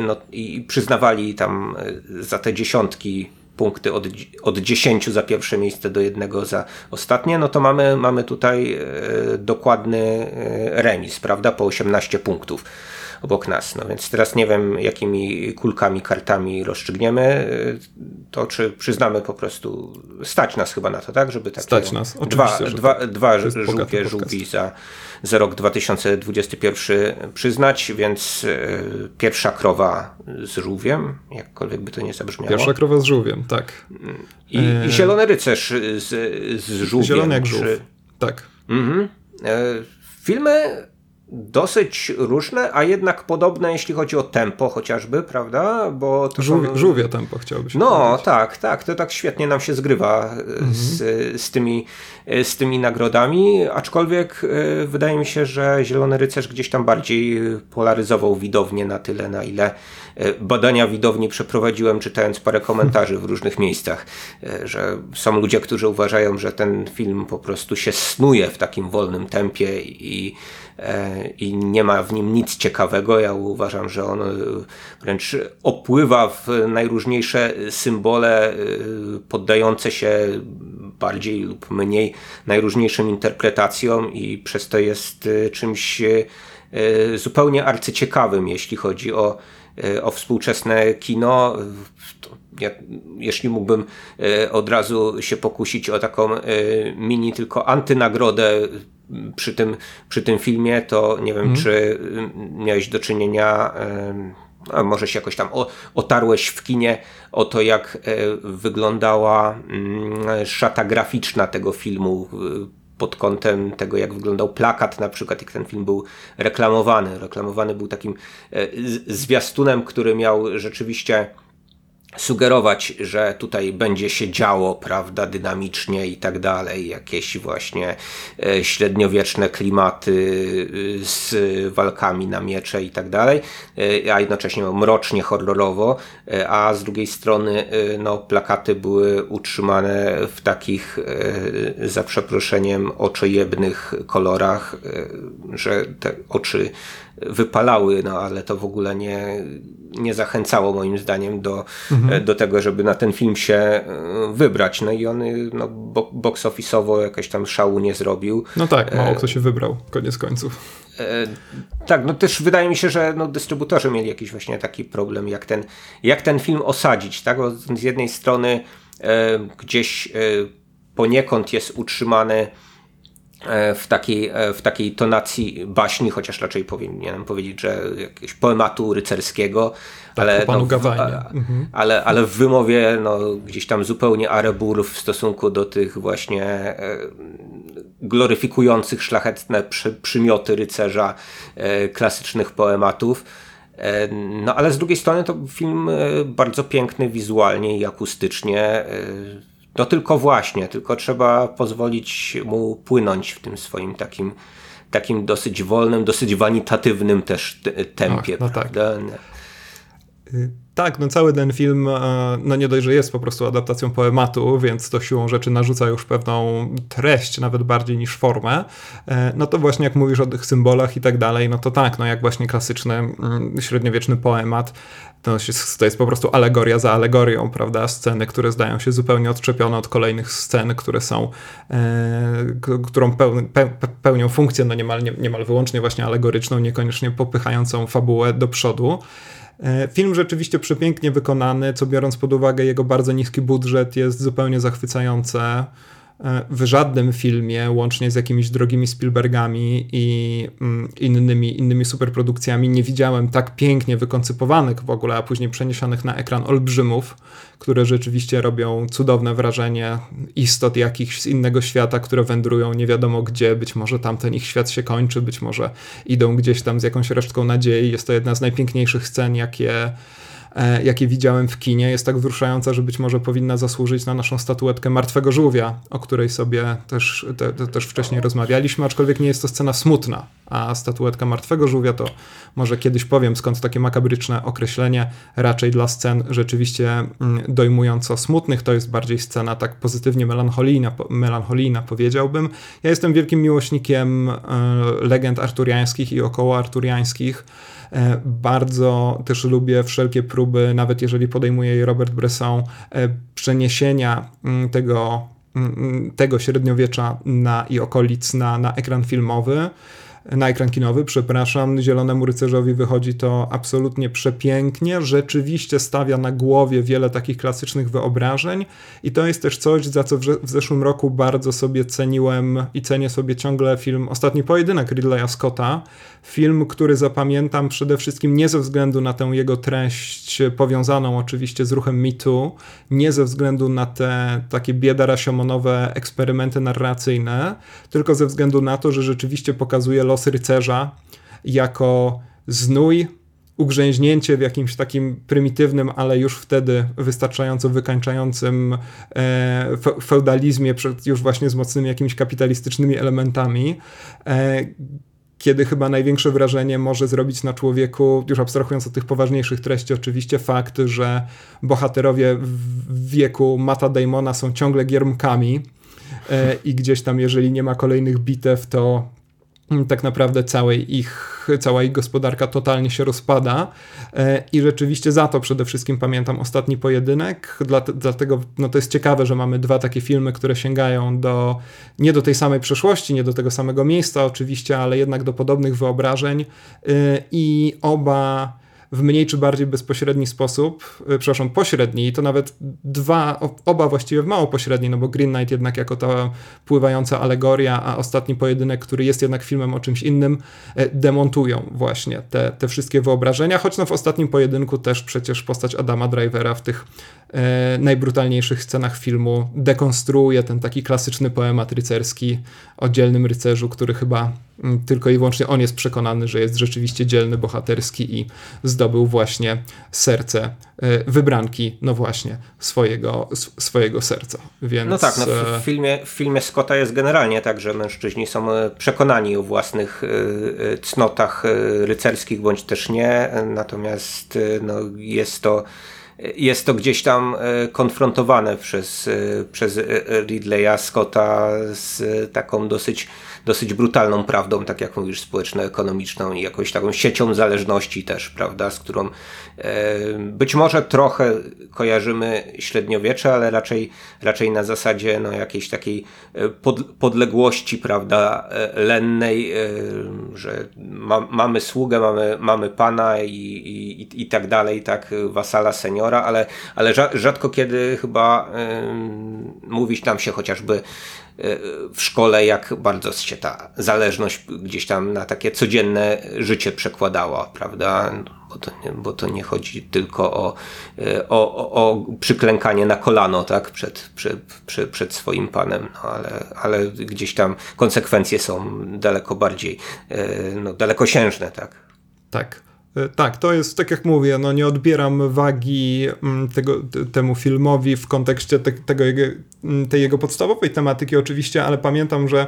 no, i przyznawali tam e, za te dziesiątki punkty od, od 10 za pierwsze miejsce do jednego za ostatnie, no to mamy, mamy tutaj e, dokładny remis, prawda, po 18 punktów obok nas. No więc teraz nie wiem, jakimi kulkami, kartami rozstrzygniemy to, czy przyznamy po prostu, stać nas chyba na to, tak? Żeby takie stać nas. Dwa, dwa, tak. dwa żółwie, żółwi za, za rok 2021 przyznać, więc y, pierwsza krowa z żółwiem, jakkolwiek by to nie zabrzmiało. Pierwsza krowa z żółwiem, tak. I, i zielony rycerz z, z żółwiem. Zielony jak żółw, czy... tak. Mhm. E, filmy dosyć różne, a jednak podobne, jeśli chodzi o tempo chociażby, prawda? Bo to Żółwie, są... żółwie tempo chciałbyś No, powiedzieć. tak, tak. To tak świetnie nam się zgrywa mhm. z, z, tymi, z tymi nagrodami, aczkolwiek e, wydaje mi się, że Zielony Rycerz gdzieś tam bardziej polaryzował widownię na tyle, na ile e, badania widowni przeprowadziłem, czytając parę komentarzy w różnych miejscach, e, że są ludzie, którzy uważają, że ten film po prostu się snuje w takim wolnym tempie i E, i nie ma w nim nic ciekawego. Ja uważam, że on e, wręcz opływa w najróżniejsze symbole e, poddające się bardziej lub mniej najróżniejszym interpretacjom i przez to jest czymś zupełnie arcyciekawym, jeśli chodzi o, o współczesne kino. Ja, jeśli mógłbym od razu się pokusić o taką mini tylko antynagrodę przy tym, przy tym filmie, to nie wiem, mm. czy miałeś do czynienia, a może się jakoś tam otarłeś w kinie o to, jak e, wyglądała mm, szata graficzna tego filmu pod kątem tego, jak wyglądał plakat, na przykład, jak ten film był reklamowany. Reklamowany był takim e, zwiastunem, który miał rzeczywiście sugerować, że tutaj będzie się działo, prawda, dynamicznie i tak dalej, jakieś właśnie e, średniowieczne klimaty e, z walkami na miecze i tak dalej, e, a jednocześnie mrocznie, horrorowo, a z drugiej strony no, plakaty były utrzymane w takich za przeproszeniem oczojebnych kolorach, że te oczy wypalały, no ale to w ogóle nie, nie zachęcało moim zdaniem do, mhm. do tego, żeby na ten film się e, wybrać. No i on no, box office'owo jakoś tam szału nie zrobił. No tak, mało e, kto się wybrał, koniec końców. E, tak, no też wydaje mi się, że no, dystrybutorzy mieli jakiś właśnie taki problem, jak ten, jak ten film osadzić, tak? Bo z jednej strony e, gdzieś e, poniekąd jest utrzymany w takiej, e, w takiej tonacji baśni, chociaż raczej powinienem powiedzieć, że jakiegoś poematu rycerskiego, tak, ale, no, w, mhm. ale, ale w wymowie no, gdzieś tam zupełnie arebur w stosunku do tych właśnie e, gloryfikujących szlachetne przy, przymioty rycerza e, klasycznych poematów. E, no ale z drugiej strony to film e, bardzo piękny wizualnie i akustycznie no tylko właśnie, tylko trzeba pozwolić mu płynąć w tym swoim takim, takim dosyć wolnym, dosyć wanitatywnym też tempie. Ach, no tak. prawda? Tak. Tak, no cały ten film, e, no nie dość, że jest po prostu adaptacją poematu, więc to siłą rzeczy narzuca już pewną treść, nawet bardziej niż formę. E, no to właśnie jak mówisz o tych symbolach i tak dalej, no to tak, no jak właśnie klasyczny mm, średniowieczny poemat, to jest, to jest po prostu alegoria za alegorią, prawda? Sceny, które zdają się zupełnie odczepione od kolejnych scen, które są, e, którą pe, pełnią funkcję, no niemal, nie, niemal wyłącznie właśnie alegoryczną, niekoniecznie popychającą fabułę do przodu. E, film rzeczywiście przepięknie wykonany, co biorąc pod uwagę jego bardzo niski budżet, jest zupełnie zachwycające. W żadnym filmie, łącznie z jakimiś drogimi Spielbergami i mm, innymi, innymi superprodukcjami, nie widziałem tak pięknie wykoncypowanych w ogóle, a później przeniesionych na ekran olbrzymów, które rzeczywiście robią cudowne wrażenie istot jakichś z innego świata, które wędrują nie wiadomo gdzie, być może tamten ich świat się kończy, być może idą gdzieś tam z jakąś resztką nadziei. Jest to jedna z najpiękniejszych scen, jakie jakie widziałem w kinie, jest tak wzruszająca, że być może powinna zasłużyć na naszą statuetkę Martwego Żółwia, o której sobie też, te, te, też wcześniej rozmawialiśmy, aczkolwiek nie jest to scena smutna, a statuetka Martwego Żółwia to może kiedyś powiem, skąd takie makabryczne określenie, raczej dla scen rzeczywiście mm, dojmująco smutnych, to jest bardziej scena tak pozytywnie melancholijna, melancholijna powiedziałbym. Ja jestem wielkim miłośnikiem e, legend arturiańskich i około arturiańskich, E, bardzo też lubię wszelkie próby, nawet jeżeli podejmuje je Robert Bresson, e, przeniesienia mm, tego, mm, mm, tego średniowiecza na, i okolic na, na ekran filmowy na ekran kinowy, przepraszam, Zielonemu Rycerzowi wychodzi to absolutnie przepięknie, rzeczywiście stawia na głowie wiele takich klasycznych wyobrażeń i to jest też coś, za co w zeszłym roku bardzo sobie ceniłem i cenię sobie ciągle film Ostatni Pojedynek Ridleya Scotta, film, który zapamiętam przede wszystkim nie ze względu na tę jego treść powiązaną oczywiście z ruchem MeToo, nie ze względu na te takie biedarasiomonowe eksperymenty narracyjne, tylko ze względu na to, że rzeczywiście pokazuje los rycerza jako znój, ugrzęźnięcie w jakimś takim prymitywnym, ale już wtedy wystarczająco wykańczającym e, feudalizmie, już właśnie z mocnymi jakimiś kapitalistycznymi elementami, e, kiedy chyba największe wrażenie może zrobić na człowieku, już abstrahując od tych poważniejszych treści, oczywiście fakt, że bohaterowie w wieku Mata Damona są ciągle giermkami e, i gdzieś tam, jeżeli nie ma kolejnych bitew, to tak naprawdę całej ich, cała ich gospodarka totalnie się rozpada. E, i rzeczywiście za to przede wszystkim pamiętam ostatni pojedynek, dlatego no to jest ciekawe, że mamy dwa takie filmy, które sięgają do, nie do tej samej przeszłości, nie do tego samego miejsca oczywiście, ale jednak do podobnych wyobrażeń. E, i oba w mniej czy bardziej bezpośredni sposób, y, przepraszam, pośredni, i to nawet dwa, oba właściwie w mało pośredni, no bo Green Knight jednak jako ta pływająca alegoria, a ostatni pojedynek, który jest jednak filmem o czymś innym, y, demontują właśnie te, te wszystkie wyobrażenia, choć no w ostatnim pojedynku też przecież postać Adama Drivera w tych e, najbrutalniejszych scenach filmu dekonstruuje ten taki klasyczny poemat rycerski o dzielnym rycerzu, który chyba tylko i wyłącznie on jest przekonany, że jest rzeczywiście dzielny, bohaterski i zdobył właśnie serce e, wybranki, no właśnie, swojego, swojego serca. Więc... No tak, no w, w, filmie, w filmie Scotta jest generalnie tak, że mężczyźni są e, przekonani o własnych cnotach rycerskich, bądź też nie, natomiast no, jest to jest to gdzieś tam e, konfrontowane przez, e, przez e, Ridleya Scotta z taką dosyć dosyć brutalną prawdą, tak jak mówisz, społeczno-ekonomiczną i jakąś taką siecią zależności też, prawda, z którą e, być może trochę kojarzymy średniowiecze, ale raczej, raczej na zasadzie no, jakiejś takiej e, pod, podległości, prawda, e, lennej, że ma, mamy sługę, mamy, mamy pana i, i, i tak dalej, tak, wasala seniora, ale, ale rzadko kiedy chyba e, mówić tam się chociażby w szkole, jak bardzo się ta zależność gdzieś tam na takie codzienne życie przekładała, prawda? Bo to, nie, bo to nie chodzi tylko o, o, o, o przyklękanie na kolano, tak? Przed, przed, przed, przed swoim panem, no ale, ale gdzieś tam konsekwencje są daleko bardziej, e, no, dalekosiężne, tak? Tak. E, tak, to jest, tak jak mówię, no nie odbieram wagi mm, tego, temu filmowi w kontekście te, tego jego, mm, tej jego podstawowej tematyki oczywiście, ale pamiętam, że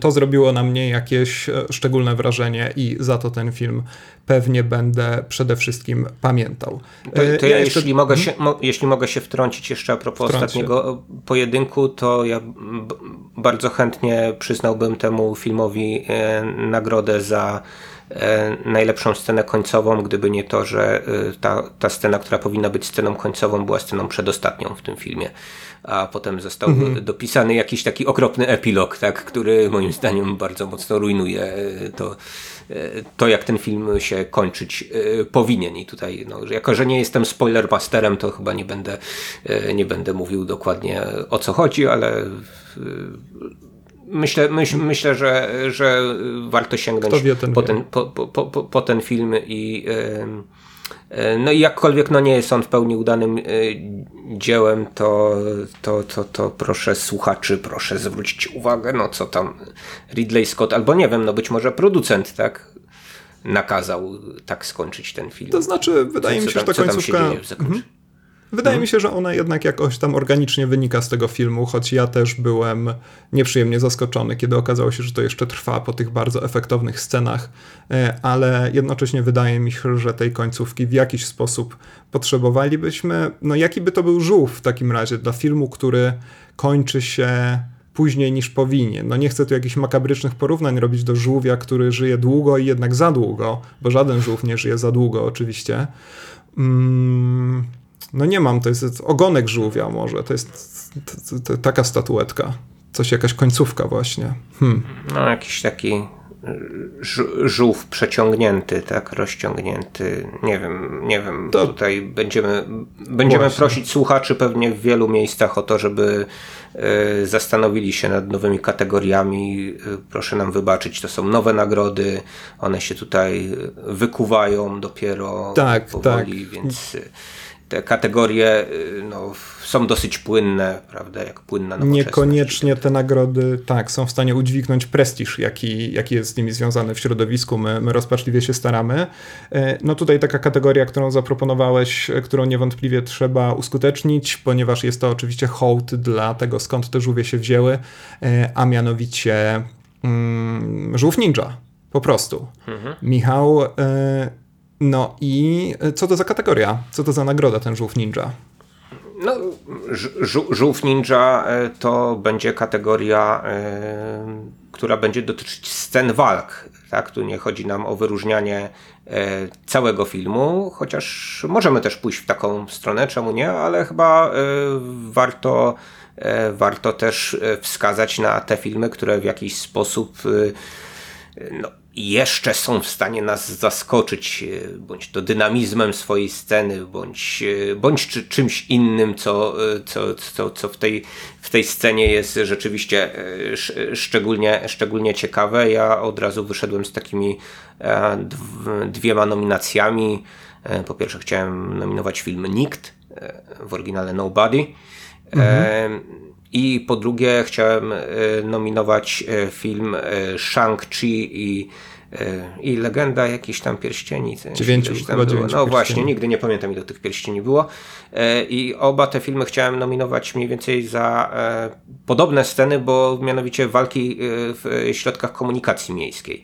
to zrobiło na mnie jakieś e, szczególne wrażenie i za to ten film pewnie będę przede wszystkim pamiętał. To, to e, ja, ja jeszcze... jeśli, mogę się, mo, jeśli mogę się wtrącić jeszcze a propos ostatniego pojedynku, to ja bardzo chętnie przyznałbym temu filmowi e, nagrodę za E, najlepszą scenę końcową, gdyby nie to, że e, ta, ta scena, która powinna być sceną końcową, była sceną przedostatnią w tym filmie. A potem został mhm. dopisany jakiś taki okropny epilog, tak, który moim zdaniem bardzo mocno rujnuje to, to jak ten film się kończyć powinien. I tutaj, no, jako że nie jestem spoilermasterem, to chyba nie będę, nie będę mówił dokładnie o co chodzi, ale myślę, myśl, myślę że, że warto sięgnąć ten po, ten, po, po, po, po, ten film i no i jakkolwiek no nie jest on w pełni udanym e, dziełem, to, to, to, to proszę słuchaczy, proszę zwrócić uwagę, no co tam Ridley Scott, albo nie wiem, no być może producent, tak, nakazał tak skończyć ten film. To znaczy, wydaje co, mi się, że ta końcówka... Mhm. Wydaje mhm. mi się, że ona jednak jakoś tam organicznie wynika z tego filmu, choć ja też byłem nieprzyjemnie zaskoczony, kiedy okazało się, że to jeszcze trwa po tych bardzo efektownych scenach, e, ale jednocześnie wydaje mi się, że tej końcówki w jakiś sposób potrzebowalibyśmy. No jaki by to był żółw w takim razie dla filmu, który kończy się później niż powinien. No nie chcę tu jakichś makabrycznych porównań robić do żółwia, który żyje długo i jednak za długo, bo żaden żółw nie żyje za długo oczywiście. Mm no nie mam, to jest ogonek żółwia może, to jest taka statuetka. Coś, jakaś końcówka właśnie. Hmm. No jakiś taki żółw przeciągnięty, tak, rozciągnięty. Nie wiem, nie wiem. To... Tutaj będziemy, będziemy prosić słuchaczy pewnie w wielu miejscach o to, żeby y, zastanowili się nad nowymi kategoriami. Y, proszę nam wybaczyć, to są nowe nagrody. One się tutaj wykuwają dopiero tak, powoli, tak. więc. Y, te kategorie y, no, są dosyć płynne, prawda, jak płynna Niekoniecznie te nagrody, tak, są w stanie udźwignąć prestiż, jaki, jaki jest z nimi związany w środowisku. My, my rozpaczliwie się staramy. E, no tutaj taka kategoria, którą zaproponowałeś, e, którą niewątpliwie trzeba uskutecznić, ponieważ jest to oczywiście hołd dla tego, skąd te żółwie się wzięły, e, a mianowicie mm, żółw ninja. Po prostu. Mhm. Michał, no i e, co to za kategoria? Co to za nagroda ten żółw ninja? No, żółw ninja e, to będzie kategoria, e, która będzie dotyczyć scen walk. Tak? Tu nie chodzi nam o wyróżnianie całego filmu, chociaż możemy też pójść w taką stronę, czemu nie, ale chyba warto, warto też wskazać na te filmy, które w jakiś sposób no, jeszcze są w stanie nas zaskoczyć, e, bądź to dynamizmem swojej sceny, bądź, e, bądź czy, czymś innym, co, e, co, co, co w, tej, w tej scenie jest rzeczywiście szczególnie, szczególnie ciekawe. Ja od razu wyszedłem z takimi dwiema nominacjami. Po pierwsze chciałem nominować film Nikt, w oryginale Nobody. Mhm. I po drugie chciałem nominować film Shang-Chi i i legenda jakiejś tam pierścieni. Dziewięciu, tam chyba dziewięciu No właśnie, nigdy nie pamiętam ile tych pierścieni było. I oba te filmy chciałem nominować mniej więcej za podobne sceny, bo mianowicie walki w środkach komunikacji miejskiej.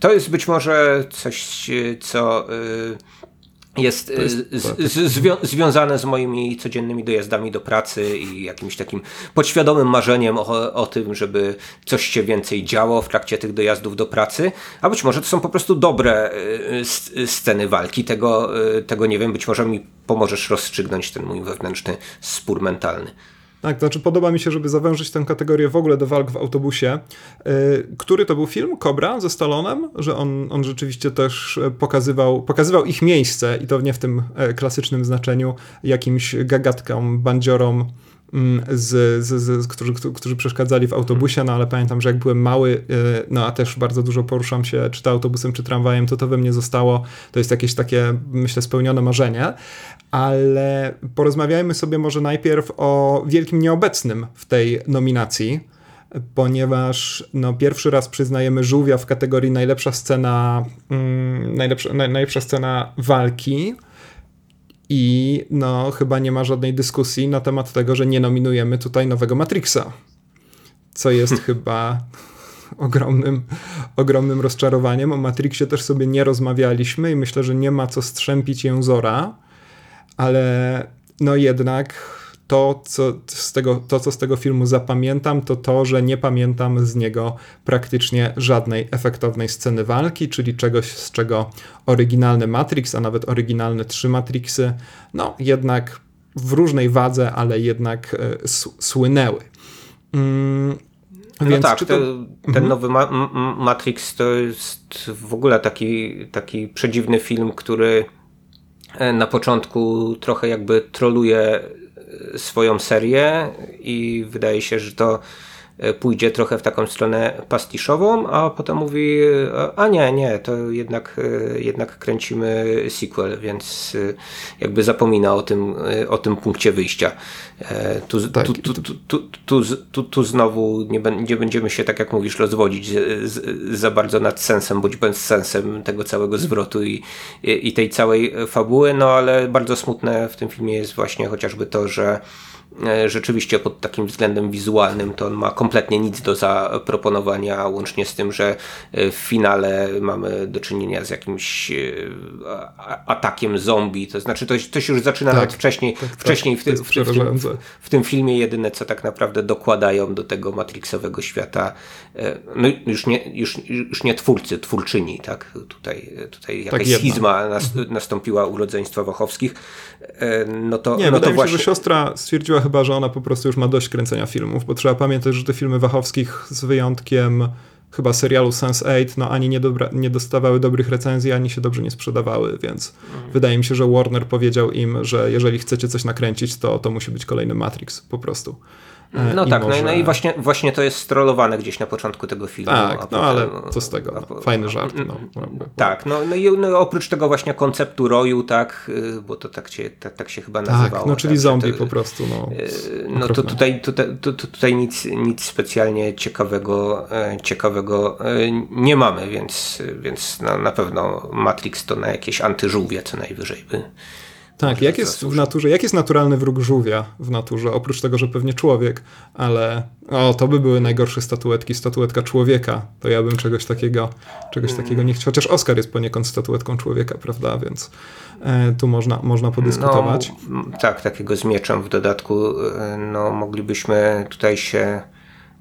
To jest być może coś, co jest, jest y, z, z, zwią związane z moimi codziennymi dojazdami do pracy i jakimś takim podświadomym marzeniem o, o tym, żeby coś się więcej działo w trakcie tych dojazdów do pracy, a być może to są po prostu dobre y, sceny walki, tego, y, tego nie wiem, być może mi pomożesz rozstrzygnąć ten mój wewnętrzny spór mentalny. Tak, to znaczy podoba mi się, żeby zawężyć tę kategorię w ogóle do walk w autobusie. Yy, który to był film? Cobra ze Stalonem? Że on, on rzeczywiście też e, pokazywał, pokazywał ich miejsce i to nie w tym e, klasycznym znaczeniu jakimś gagatkom, bandziorom, z, z, z, którzy, którzy przeszkadzali w autobusie, no ale pamiętam, że jak byłem mały, no a też bardzo dużo poruszam się czy to autobusem, czy tramwajem, to to we mnie zostało. To jest jakieś takie, myślę, spełnione marzenie ale porozmawiajmy sobie może najpierw o wielkim nieobecnym w tej nominacji, ponieważ no, pierwszy raz przyznajemy żółwia w kategorii najlepsza scena, mm, najlepsza, naj, najlepsza scena walki. I no, chyba nie ma żadnej dyskusji na temat tego, że nie nominujemy tutaj nowego Matrixa. Co jest hmm. chyba ogromnym, ogromnym rozczarowaniem. O Matrixie też sobie nie rozmawialiśmy i myślę, że nie ma co strzępić jęzora ale no jednak to co, z tego, to, co z tego filmu zapamiętam, to to, że nie pamiętam z niego praktycznie żadnej efektownej sceny walki, czyli czegoś, z czego oryginalny Matrix, a nawet oryginalne trzy Matrixy, no jednak w różnej wadze, ale jednak e, słynęły. Mm, no Więc tak, to... ten mhm. nowy Ma Matrix to jest w ogóle taki, taki przedziwny film, który E, na początku trochę jakby troluje swoją serię i wydaje się, że to pójdzie trochę w taką stronę pastiszową, a potem mówi, e, a nie, nie, to jednak, e, jednak kręcimy sequel, więc jakby zapomina o tym, o tym punkcie wyjścia. Tu, tak. tu, tu, tu, tu, tu, tu, znowu nie, nie będziemy się, tak jak mówisz, rozwodzić za bardzo nad sensem, bądź bez sensem tego całego zwrotu i, i, tej całej fabuły, no ale bardzo smutne w tym filmie jest właśnie chociażby to, że E, rzeczywiście pod takim względem wizualnym to on ma kompletnie nic do zaproponowania, łącznie z tym, że e, w finale mamy do czynienia z jakimś e, atakiem zombie, to znaczy to, to się już zaczyna tak, nawet wcześniej, tak, tak, wcześniej w, ty, w, w, tym, w, tym filmie jedyne co tak naprawdę dokładają do tego matrixowego świata, no już nie, już, już nie twórcy, twórczyni, tak, tutaj, tutaj tak jakaś tak schizma nas, nastąpiła u rodzeństwa Wachowskich, no to, nie, no to właśnie... Się, że siostra stwierdziła chyba, że ona po prostu już ma dość kręcenia filmów, bo trzeba pamiętać, że te filmy Wachowskich z wyjątkiem chyba serialu Sense8, no ani nie, dobra, nie dostawały dobrych recenzji, ani się dobrze nie sprzedawały, więc mhm. wydaje mi się, że Warner powiedział im, że jeżeli chcecie coś nakręcić, to to musi być kolejny Matrix po prostu. E, no tak, może... no, no, i właśnie, właśnie to jest strollowane gdzieś na początku tego filmu. Tak, no potem, ale co z tego, no, fajny żart. No, tak, no, no, i, no oprócz tego właśnie konceptu roju, tak, y, bo to tak się, tak, tak się chyba tak, nazywało. Tak, no czyli tak, zombie to, po prostu. No, y, no to tutaj, tutaj, to, tutaj nic, nic specjalnie ciekawego, e, ciekawego e, nie mamy, więc, więc no, na pewno Matrix to na jakieś antyżółwie co najwyżej by tak, jak jest w naturze, jak jest naturalny wróg żółwia w naturze, oprócz tego, że pewnie człowiek, ale o, to by były najgorsze statuetki, statuetka człowieka, to ja bym czegoś takiego, czegoś mm. takiego nie chciał, chociaż Oscar jest poniekąd statuetką człowieka, prawda, więc e, tu można, można podyskutować. No, tak, takiego z mieczem w dodatku, e, no moglibyśmy tutaj się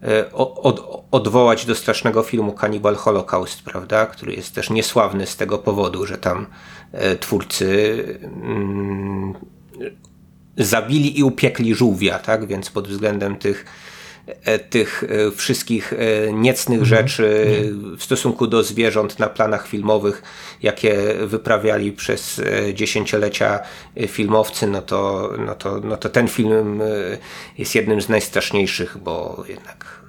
e, od, odwołać do strasznego filmu Cannibal Holocaust, prawda, który jest też niesławny z tego powodu, że tam twórcy mm, zabili i upiekli żółwia, tak? Więc pod względem tych, e, tych e, wszystkich niecnych mhm. rzeczy w stosunku do zwierząt na planach filmowych, jakie wyprawiali przez dziesięciolecia filmowcy, no to, no to, no to ten film jest jednym z najstraszniejszych, bo jednak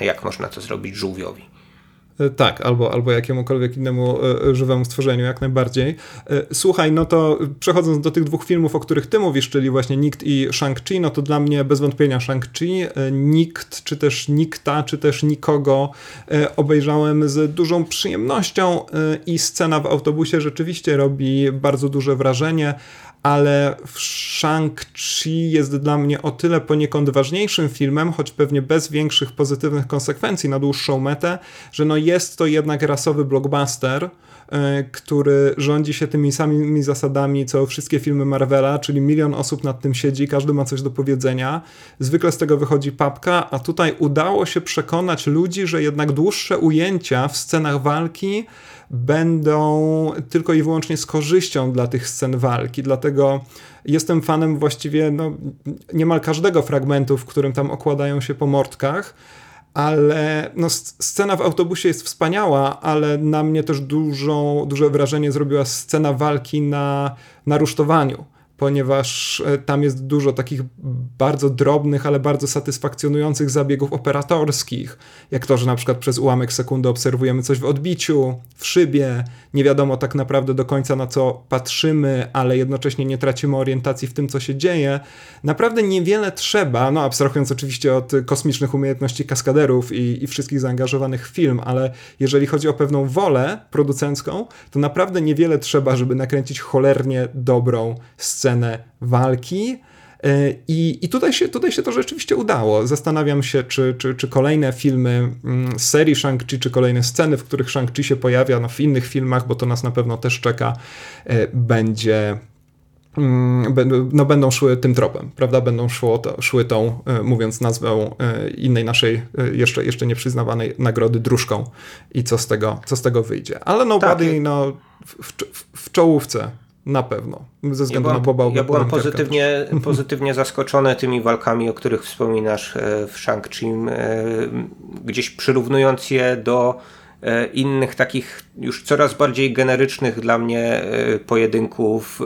no jak można to zrobić żółwiowi? E, tak, albo, albo jakiemukolwiek innemu e, żywemu stworzeniu, jak najbardziej. E, słuchaj, no to przechodząc do tych dwóch filmów, o których ty mówisz, czyli właśnie Nikt i Shang-Chi, no to dla mnie bez wątpienia Shang-Chi, Nikt, czy też Nikta, czy też Nikogo obejrzałem z dużą przyjemnością i scena w autobusie rzeczywiście robi bardzo duże wrażenie, ale Shang-Chi jest dla mnie o tyle poniekąd ważniejszym filmem, choć pewnie bez większych pozytywnych konsekwencji na dłuższą metę, że no jest to jednak rasowy blockbuster, e, który rządzi się tymi samymi zasadami, co wszystkie filmy Marvela, czyli milion osób nad tym siedzi, każdy ma coś do powiedzenia. Zwykle z tego wychodzi papka, a tutaj udało się przekonać ludzi, że jednak dłuższe ujęcia w scenach walki będą tylko i wyłącznie z korzyścią dla tych scen walki. Dlatego jestem fanem właściwie no, niemal każdego fragmentu, w którym tam okładają się po mordkach. Ale no, scena w autobusie jest wspaniała, ale na mnie też dużą, duże wrażenie zrobiła scena walki na, na rusztowaniu ponieważ e, tam jest dużo takich bardzo drobnych, ale bardzo satysfakcjonujących zabiegów operatorskich, jak to, że na przykład przez ułamek sekundy obserwujemy coś w odbiciu, w szybie, nie wiadomo tak naprawdę do końca na co patrzymy, ale jednocześnie nie tracimy orientacji w tym, co się dzieje. Naprawdę niewiele trzeba, no abstrahując oczywiście od kosmicznych umiejętności kaskaderów i, i wszystkich zaangażowanych w film, ale jeżeli chodzi o pewną wolę producencką, to naprawdę niewiele trzeba, żeby nakręcić cholernie dobrą scenę scenę walki. E, I, I tutaj, się, tutaj się to rzeczywiście udało. Zastanawiam się, czy, czy, czy kolejne filmy mm, z serii Shang-Chi, czy kolejne sceny, w których Shang-Chi się pojawia no, w innych filmach, bo to nas na pewno też czeka, e, będzie mm, no, będą szły tym tropem, prawda? Będą szło to, szły tą, e, mówiąc nazwą innej naszej jeszcze, jeszcze nieprzyznawanej nagrody dróżką i co z tego, co z tego wyjdzie. Ale Nobody tak. no, w, w, w czołówce na pewno, ze względu ja byłam, na Boba Ja byłem pozytywnie, pozytywnie zaskoczony tymi walkami, o których wspominasz e, w Shang-Chi, e, gdzieś przyrównując je do e, innych takich już coraz bardziej generycznych dla mnie pojedynków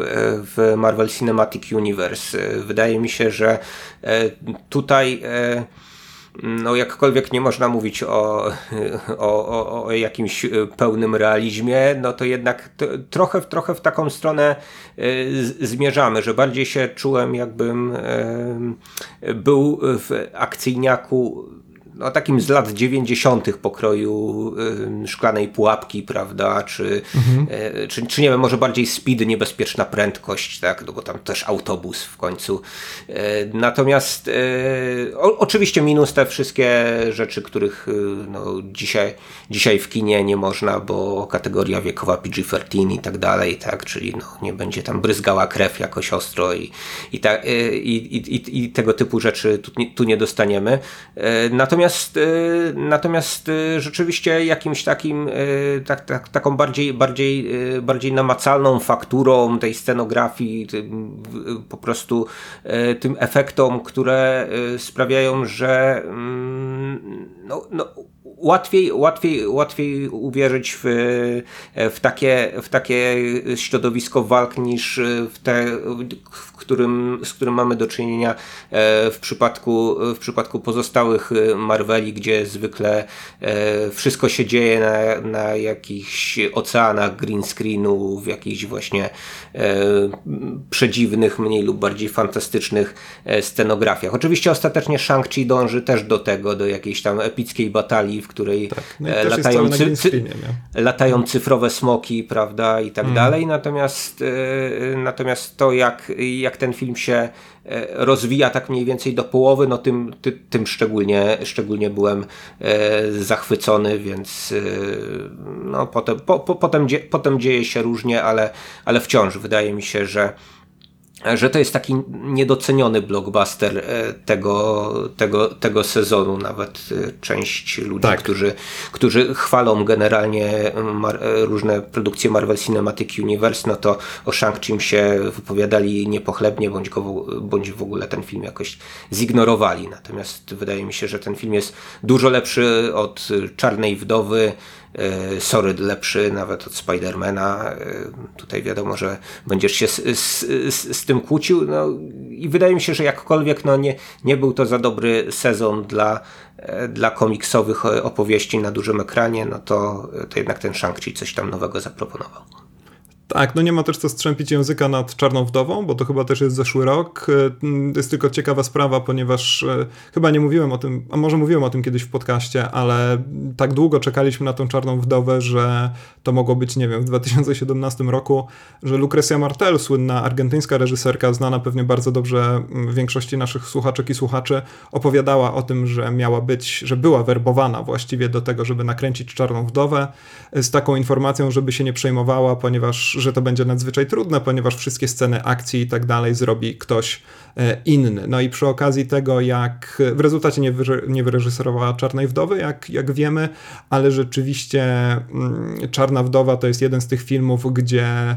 w Marvel Cinematic Universe. Wydaje mi się, że tutaj no jakkolwiek nie można mówić o, o, o, o jakimś pełnym realizmie, no to jednak to, trochę, trochę w taką stronę y, zmierzamy, że bardziej się czułem jakbym y, był w akcyjniaku no, takim z lat 90. pokroju y, szklanej pułapki, prawda? Czy, mhm. y, czy, czy nie wiem, może bardziej speed, niebezpieczna prędkość, tak? No bo tam też autobus w końcu. Y, natomiast o, oczywiście minus te wszystkie rzeczy, których no, dzisiaj, dzisiaj w kinie nie można, bo kategoria wiekowa PG-13 i tak dalej, tak? Czyli no, nie będzie tam bryzgała krew jakoś ostro i, i, ta, i, i, i tego typu rzeczy tu, tu nie dostaniemy. Natomiast Natomiast, y, natomiast y, rzeczywiście jakimś takim, y, tak, tak, taką bardziej, bardziej, bardziej namacalną fakturą tej scenografii, tym, po prostu tym efektom, które sprawiają, że mm, no, no, łatwiej, łatwiej, łatwiej uwierzyć w, w, takie, w takie środowisko walk niż w te, w którym, z którym mamy do czynienia e, w przypadku, w przypadku pozostałych Marveli, gdzie zwykle e, wszystko się dzieje na, na jakichś oceanach green screenu, w jakichś właśnie e, przedziwnych, mniej lub bardziej fantastycznych scenografiach. Oczywiście ostatecznie Shang-Chi dąży też do tego, do jakiejś tam epickiej batalii, w której tak. no latają, cy, latają cyfrowe smoki, prawda, i tak mm. dalej. Natomiast, natomiast to, jak, jak ten film się e, rozwija tak mniej więcej do połowy, no tym, ty, tym szczególnie, szczególnie byłem e, zachwycony, więc e, no potem, po, po, potem, dzie, potem dzieje się różnie, ale, ale wciąż wydaje mi się, że że to jest taki niedoceniony blockbuster e, tego, tego, tego sezonu. Nawet e, część ludzi, tak. którzy, którzy chwalą generalnie e, różne produkcje Marvel Cinematic Universe, no to o Shang-Chi się wypowiadali niepochlebnie, bądź, go, bądź w ogóle ten film jakoś zignorowali. Natomiast wydaje mi się, że ten film jest dużo lepszy od Czarnej Wdowy, Sorry lepszy nawet od Spidermana. Tutaj wiadomo, że będziesz się z, z, z, z, tym kłócił. No, I wydaje mi się, że jakkolwiek no, nie, nie był to za dobry sezon dla, dla komiksowych opowieści na dużym ekranie, no to, to jednak ten Shang-Chi coś tam nowego zaproponował. Tak, no nie ma też co strzępić języka nad Czarną Wdową, bo to chyba też jest zeszły rok. To jest tylko ciekawa sprawa, ponieważ e, chyba nie mówiłem o tym, a może mówiłem o tym kiedyś w podcaście, ale tak długo czekaliśmy na tą Czarną Wdowę, że to mogło być, nie wiem, w 2017 roku, że Lucrecia Martel, słynna argentyńska reżyserka, znana pewnie bardzo dobrze większości naszych słuchaczek i słuchaczy, opowiadała o tym, że miała być, że była werbowana właściwie do tego, żeby nakręcić Czarną Wdowę, z taką informacją, żeby się nie przejmowała, ponieważ że to będzie nadzwyczaj trudne, ponieważ wszystkie sceny akcji i tak dalej zrobi ktoś e, inny. No i przy okazji tego, jak w rezultacie nie, nie wyreżyserowała Czarnej Wdowy, jak, jak wiemy, ale rzeczywiście mm, Czarna Wdowa to jest jeden z tych filmów, gdzie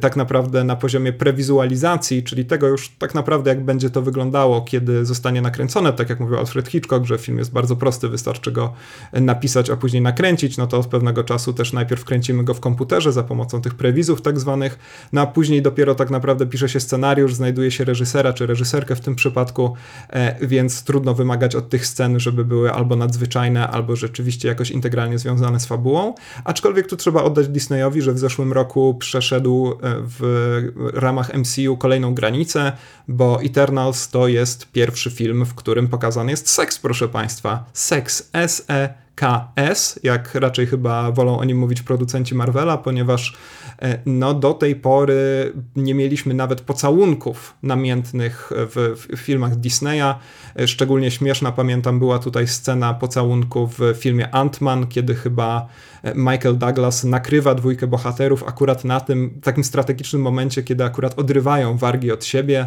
tak naprawdę na poziomie prewizualizacji, czyli tego już tak naprawdę jak będzie to wyglądało, kiedy zostanie nakręcone, tak jak mówił Alfred Hitchcock, że film jest bardzo prosty, wystarczy go napisać, a później nakręcić, no to od pewnego czasu też najpierw kręcimy go w komputerze za pomocą tych prewizów tak zwanych, no a później dopiero tak naprawdę pisze się scenariusz, znajduje się reżysera czy reżyserkę w tym przypadku, e, więc trudno wymagać od tych scen, żeby były albo nadzwyczajne, albo rzeczywiście jakoś integralnie związane z fabułą. Aczkolwiek tu trzeba oddać Disneyowi, że w zeszłym roku przeszedł e, w ramach MCU kolejną granicę, bo Eternals to jest pierwszy film, w którym pokazany jest seks, proszę Państwa. Seks, S-E KS, jak raczej chyba wolą o nim mówić producenci Marvela, ponieważ e, no, do tej pory nie mieliśmy nawet pocałunków namiętnych w, w filmach Disneya. E, szczególnie śmieszna, pamiętam, była tutaj scena pocałunku w filmie Ant-Man, kiedy chyba Michael Douglas nakrywa dwójkę bohaterów akurat na tym takim strategicznym momencie, kiedy akurat odrywają wargi od siebie.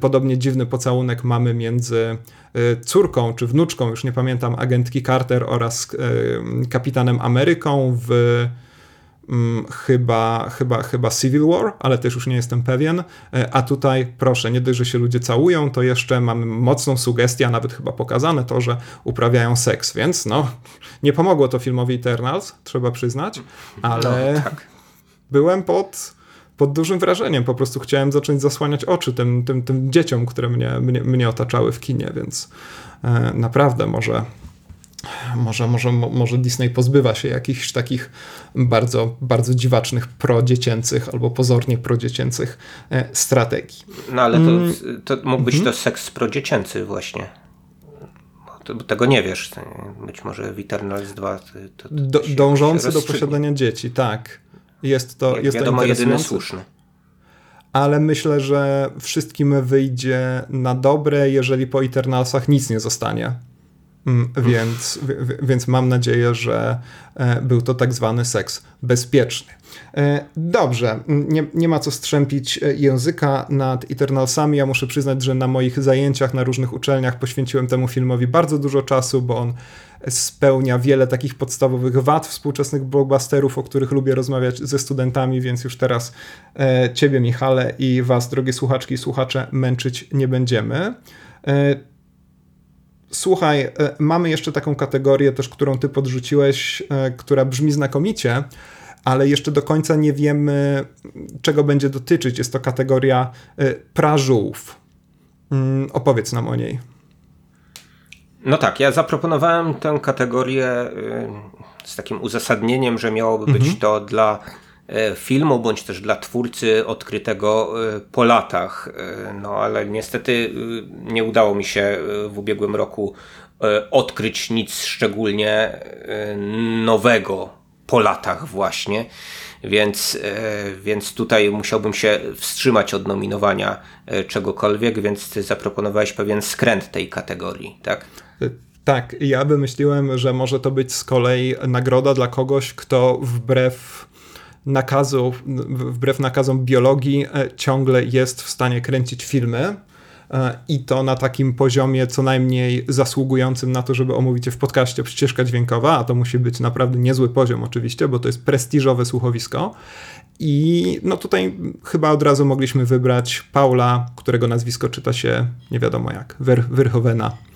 Podobnie dziwny pocałunek mamy między córką czy wnuczką, już nie pamiętam, agentki Carter oraz E, Kapitanem Ameryką w chyba, chyba, chyba Civil War, ale też już nie jestem pewien. E, a tutaj, proszę, nie dość, że się ludzie całują, to jeszcze mamy mocną sugestię, a nawet chyba pokazane to, że uprawiają seks, więc no, nie pomogło to filmowi Eternals, trzeba przyznać, ale no, tak. byłem pod, pod dużym wrażeniem. Po prostu chciałem zacząć zasłaniać oczy tym, tym, tym dzieciom, które mnie, mnie, mnie otaczały w kinie, więc e, naprawdę może może, może, może Disney pozbywa się jakichś takich bardzo, bardzo dziwacznych prodziecięcych albo pozornie prodziecięcych e, strategii. No ale to, mm. to mógł być mhm. to seks prodziecięcy właśnie. To, tego nie wiesz. Być może w Eternals 2 to, to, do, dążący do posiadania dzieci, tak. Jest to, Jak jest wiadomo, to jedyny słuszny. Ale myślę, że wszystkim wyjdzie na dobre, jeżeli po Eternalsach nic nie zostanie Mm, więc, więc mam nadzieję, że e, był to tak zwany seks bezpieczny. E, dobrze, nie, nie ma co strzępić e, języka nad Eternalsami. Ja muszę przyznać, że na moich zajęciach na różnych uczelniach poświęciłem temu filmowi bardzo dużo czasu, bo on spełnia wiele takich podstawowych wad współczesnych blockbusterów, o których lubię rozmawiać ze studentami, więc już teraz ciebie, Michale, i was, drogie słuchaczki i słuchacze, męczyć nie będziemy. Słuchaj, e, mamy jeszcze taką kategorię też, którą ty podrzuciłeś, e, która brzmi znakomicie, ale jeszcze do końca nie wiemy, czego będzie dotyczyć. Jest to kategoria e, prażółów. Mm, opowiedz nam o niej. No tak, ja zaproponowałem tę kategorię z takim uzasadnieniem, że miałoby być mhm. to dla filmu, bądź też dla twórcy odkrytego e, po latach. E, no ale niestety nie udało mi się w ubiegłym roku odkryć nic szczególnie nowego po latach właśnie. Więc, więc tutaj musiałbym się wstrzymać od nominowania czegokolwiek, więc zaproponowałeś pewien skręt tej kategorii, tak? Tak, ja wymyśliłem, że może to być z kolei nagroda dla kogoś, kto wbrew nakazu, wbrew nakazom biologii, e, ciągle jest w stanie kręcić filmy. E, I to na takim poziomie co najmniej zasługującym na to, żeby omówić je w podcaście ścieżka dźwiękowa, a to musi być naprawdę niezły poziom oczywiście, bo to jest prestiżowe słuchowisko. I no tutaj chyba od razu mogliśmy wybrać Paula, którego nazwisko czyta się nie wiadomo jak, Ver Verhovena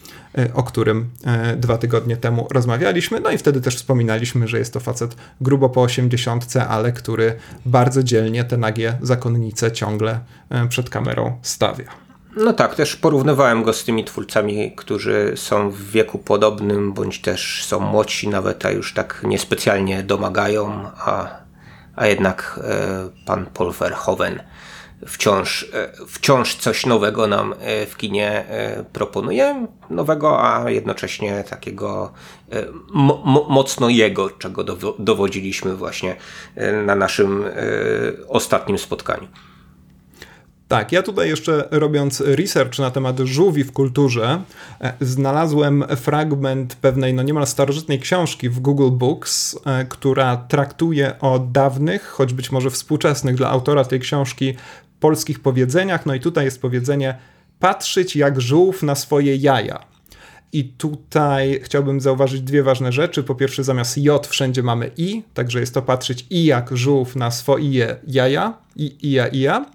o którym dwa tygodnie temu rozmawialiśmy. No i wtedy też wspominaliśmy, że jest to facet grubo po 80, ale który bardzo dzielnie te nagie zakonnice ciągle przed kamerą stawia. No tak, też porównywałem go z tymi twórcami, którzy są w wieku podobnym, bądź też są młodsi nawet, a już tak niespecjalnie domagają, a, a jednak e, pan Paul Verhoeven wciąż, e, wciąż coś nowego nam e, w kinie e, proponuje, nowego, a jednocześnie takiego mo, mo, mocno jego, czego dowodziliśmy właśnie na naszym ostatnim spotkaniu. Tak, ja tutaj jeszcze robiąc research na temat żółwi w kulturze, znalazłem fragment pewnej no niemal starożytnej książki w Google Books, która traktuje o dawnych, choć być może współczesnych dla autora tej książki, polskich powiedzeniach. No i tutaj jest powiedzenie patrzeć jak żółw na swoje jaja. I tutaj chciałbym zauważyć dwie ważne rzeczy. Po pierwsze, zamiast J wszędzie mamy I, także jest to patrzeć i jak żółw na swoje jaja, i, ija, ija.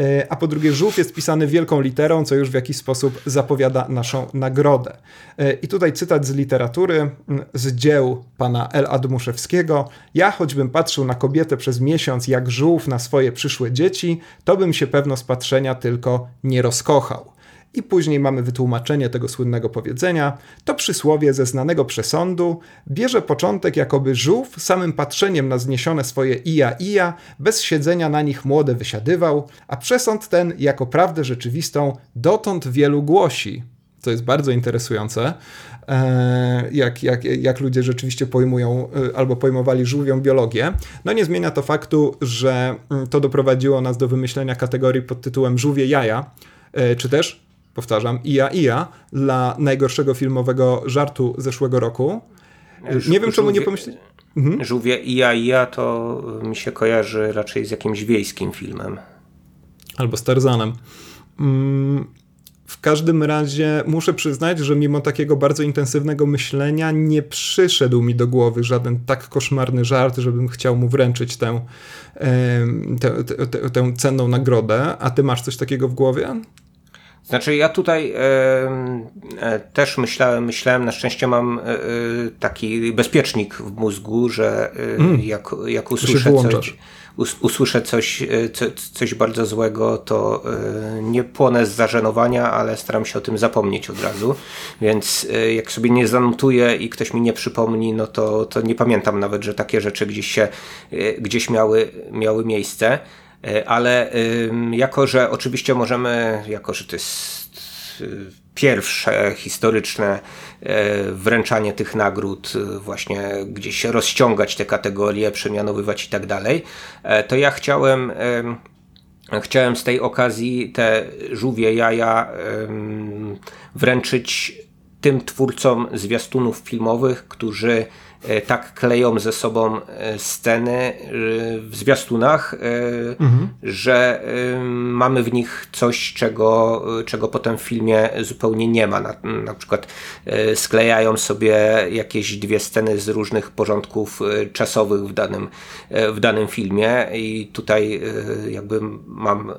E, a po drugie żółw jest pisany wielką literą, co już w jakiś sposób zapowiada naszą nagrodę. E, I tutaj cytat z literatury, z dzieł pana L. Admuszewskiego. Ja choćbym patrzył na kobietę przez miesiąc jak żółw na swoje przyszłe dzieci, to bym się pewno z patrzenia tylko nie rozkochał. I później mamy wytłumaczenie tego słynnego powiedzenia. To przysłowie ze znanego przesądu bierze początek jakoby żółw samym patrzeniem na zniesione swoje ija ija, bez siedzenia na nich młode wysiadywał, a przesąd ten jako prawdę rzeczywistą dotąd wielu głosi. To jest bardzo interesujące, e, jak, jak, jak ludzie rzeczywiście pojmują e, albo pojmowali żółwią biologię. No nie zmienia to faktu, że mm, to doprowadziło nas do wymyślenia kategorii pod tytułem żółwie jaja, e, czy też powtarzam, Ija Ija dla najgorszego filmowego żartu zeszłego roku. Nie wiem, czemu nie pomyśleć. Mhm. Żółwie Ija Ija to mi się kojarzy raczej z jakimś wiejskim filmem. Albo z Tarzanem. Mm, w każdym razie muszę przyznać, że mimo takiego bardzo intensywnego myślenia nie przyszedł mi do głowy żaden tak koszmarny żart, żebym chciał mu wręczyć tę, tę, tę, tę cenną nagrodę. A ty masz coś takiego w głowie? Znaczy ja tutaj e, e, też myślałem, myślałem, na szczęście mam e, e taki bezpiecznik w mózgu, że e, mm. jak, jak usłyszę coś, us, usłyszę coś, e, co, coś bardzo złego, to nie płonę z zażenowania, ale staram się o tym zapomnieć od razu, więc jak sobie nie zanotuję i ktoś mi nie przypomni, no to, to nie pamiętam nawet, że takie rzeczy gdzieś się, gdzieś miały, miały miejsce. E, ale jako, że oczywiście możemy, jako, że to jest y, pierwsze historyczne e, wręczanie tych nagród, y, właśnie gdzieś rozciągać te kategorie, przemianowywać i tak dalej, e, to ja chciałem chciałem z tej okazji te żółwie jaja wręczyć tym twórcom zwiastunów filmowych, którzy tak kleją ze sobą e, sceny e, w zwiastunach, mhm. że mamy w nich coś, czego, czego potem w filmie zupełnie nie ma. Na, na przykład sklejają sobie jakieś dwie sceny z różnych porządków czasowych w danym, w danym filmie i tutaj jakby mam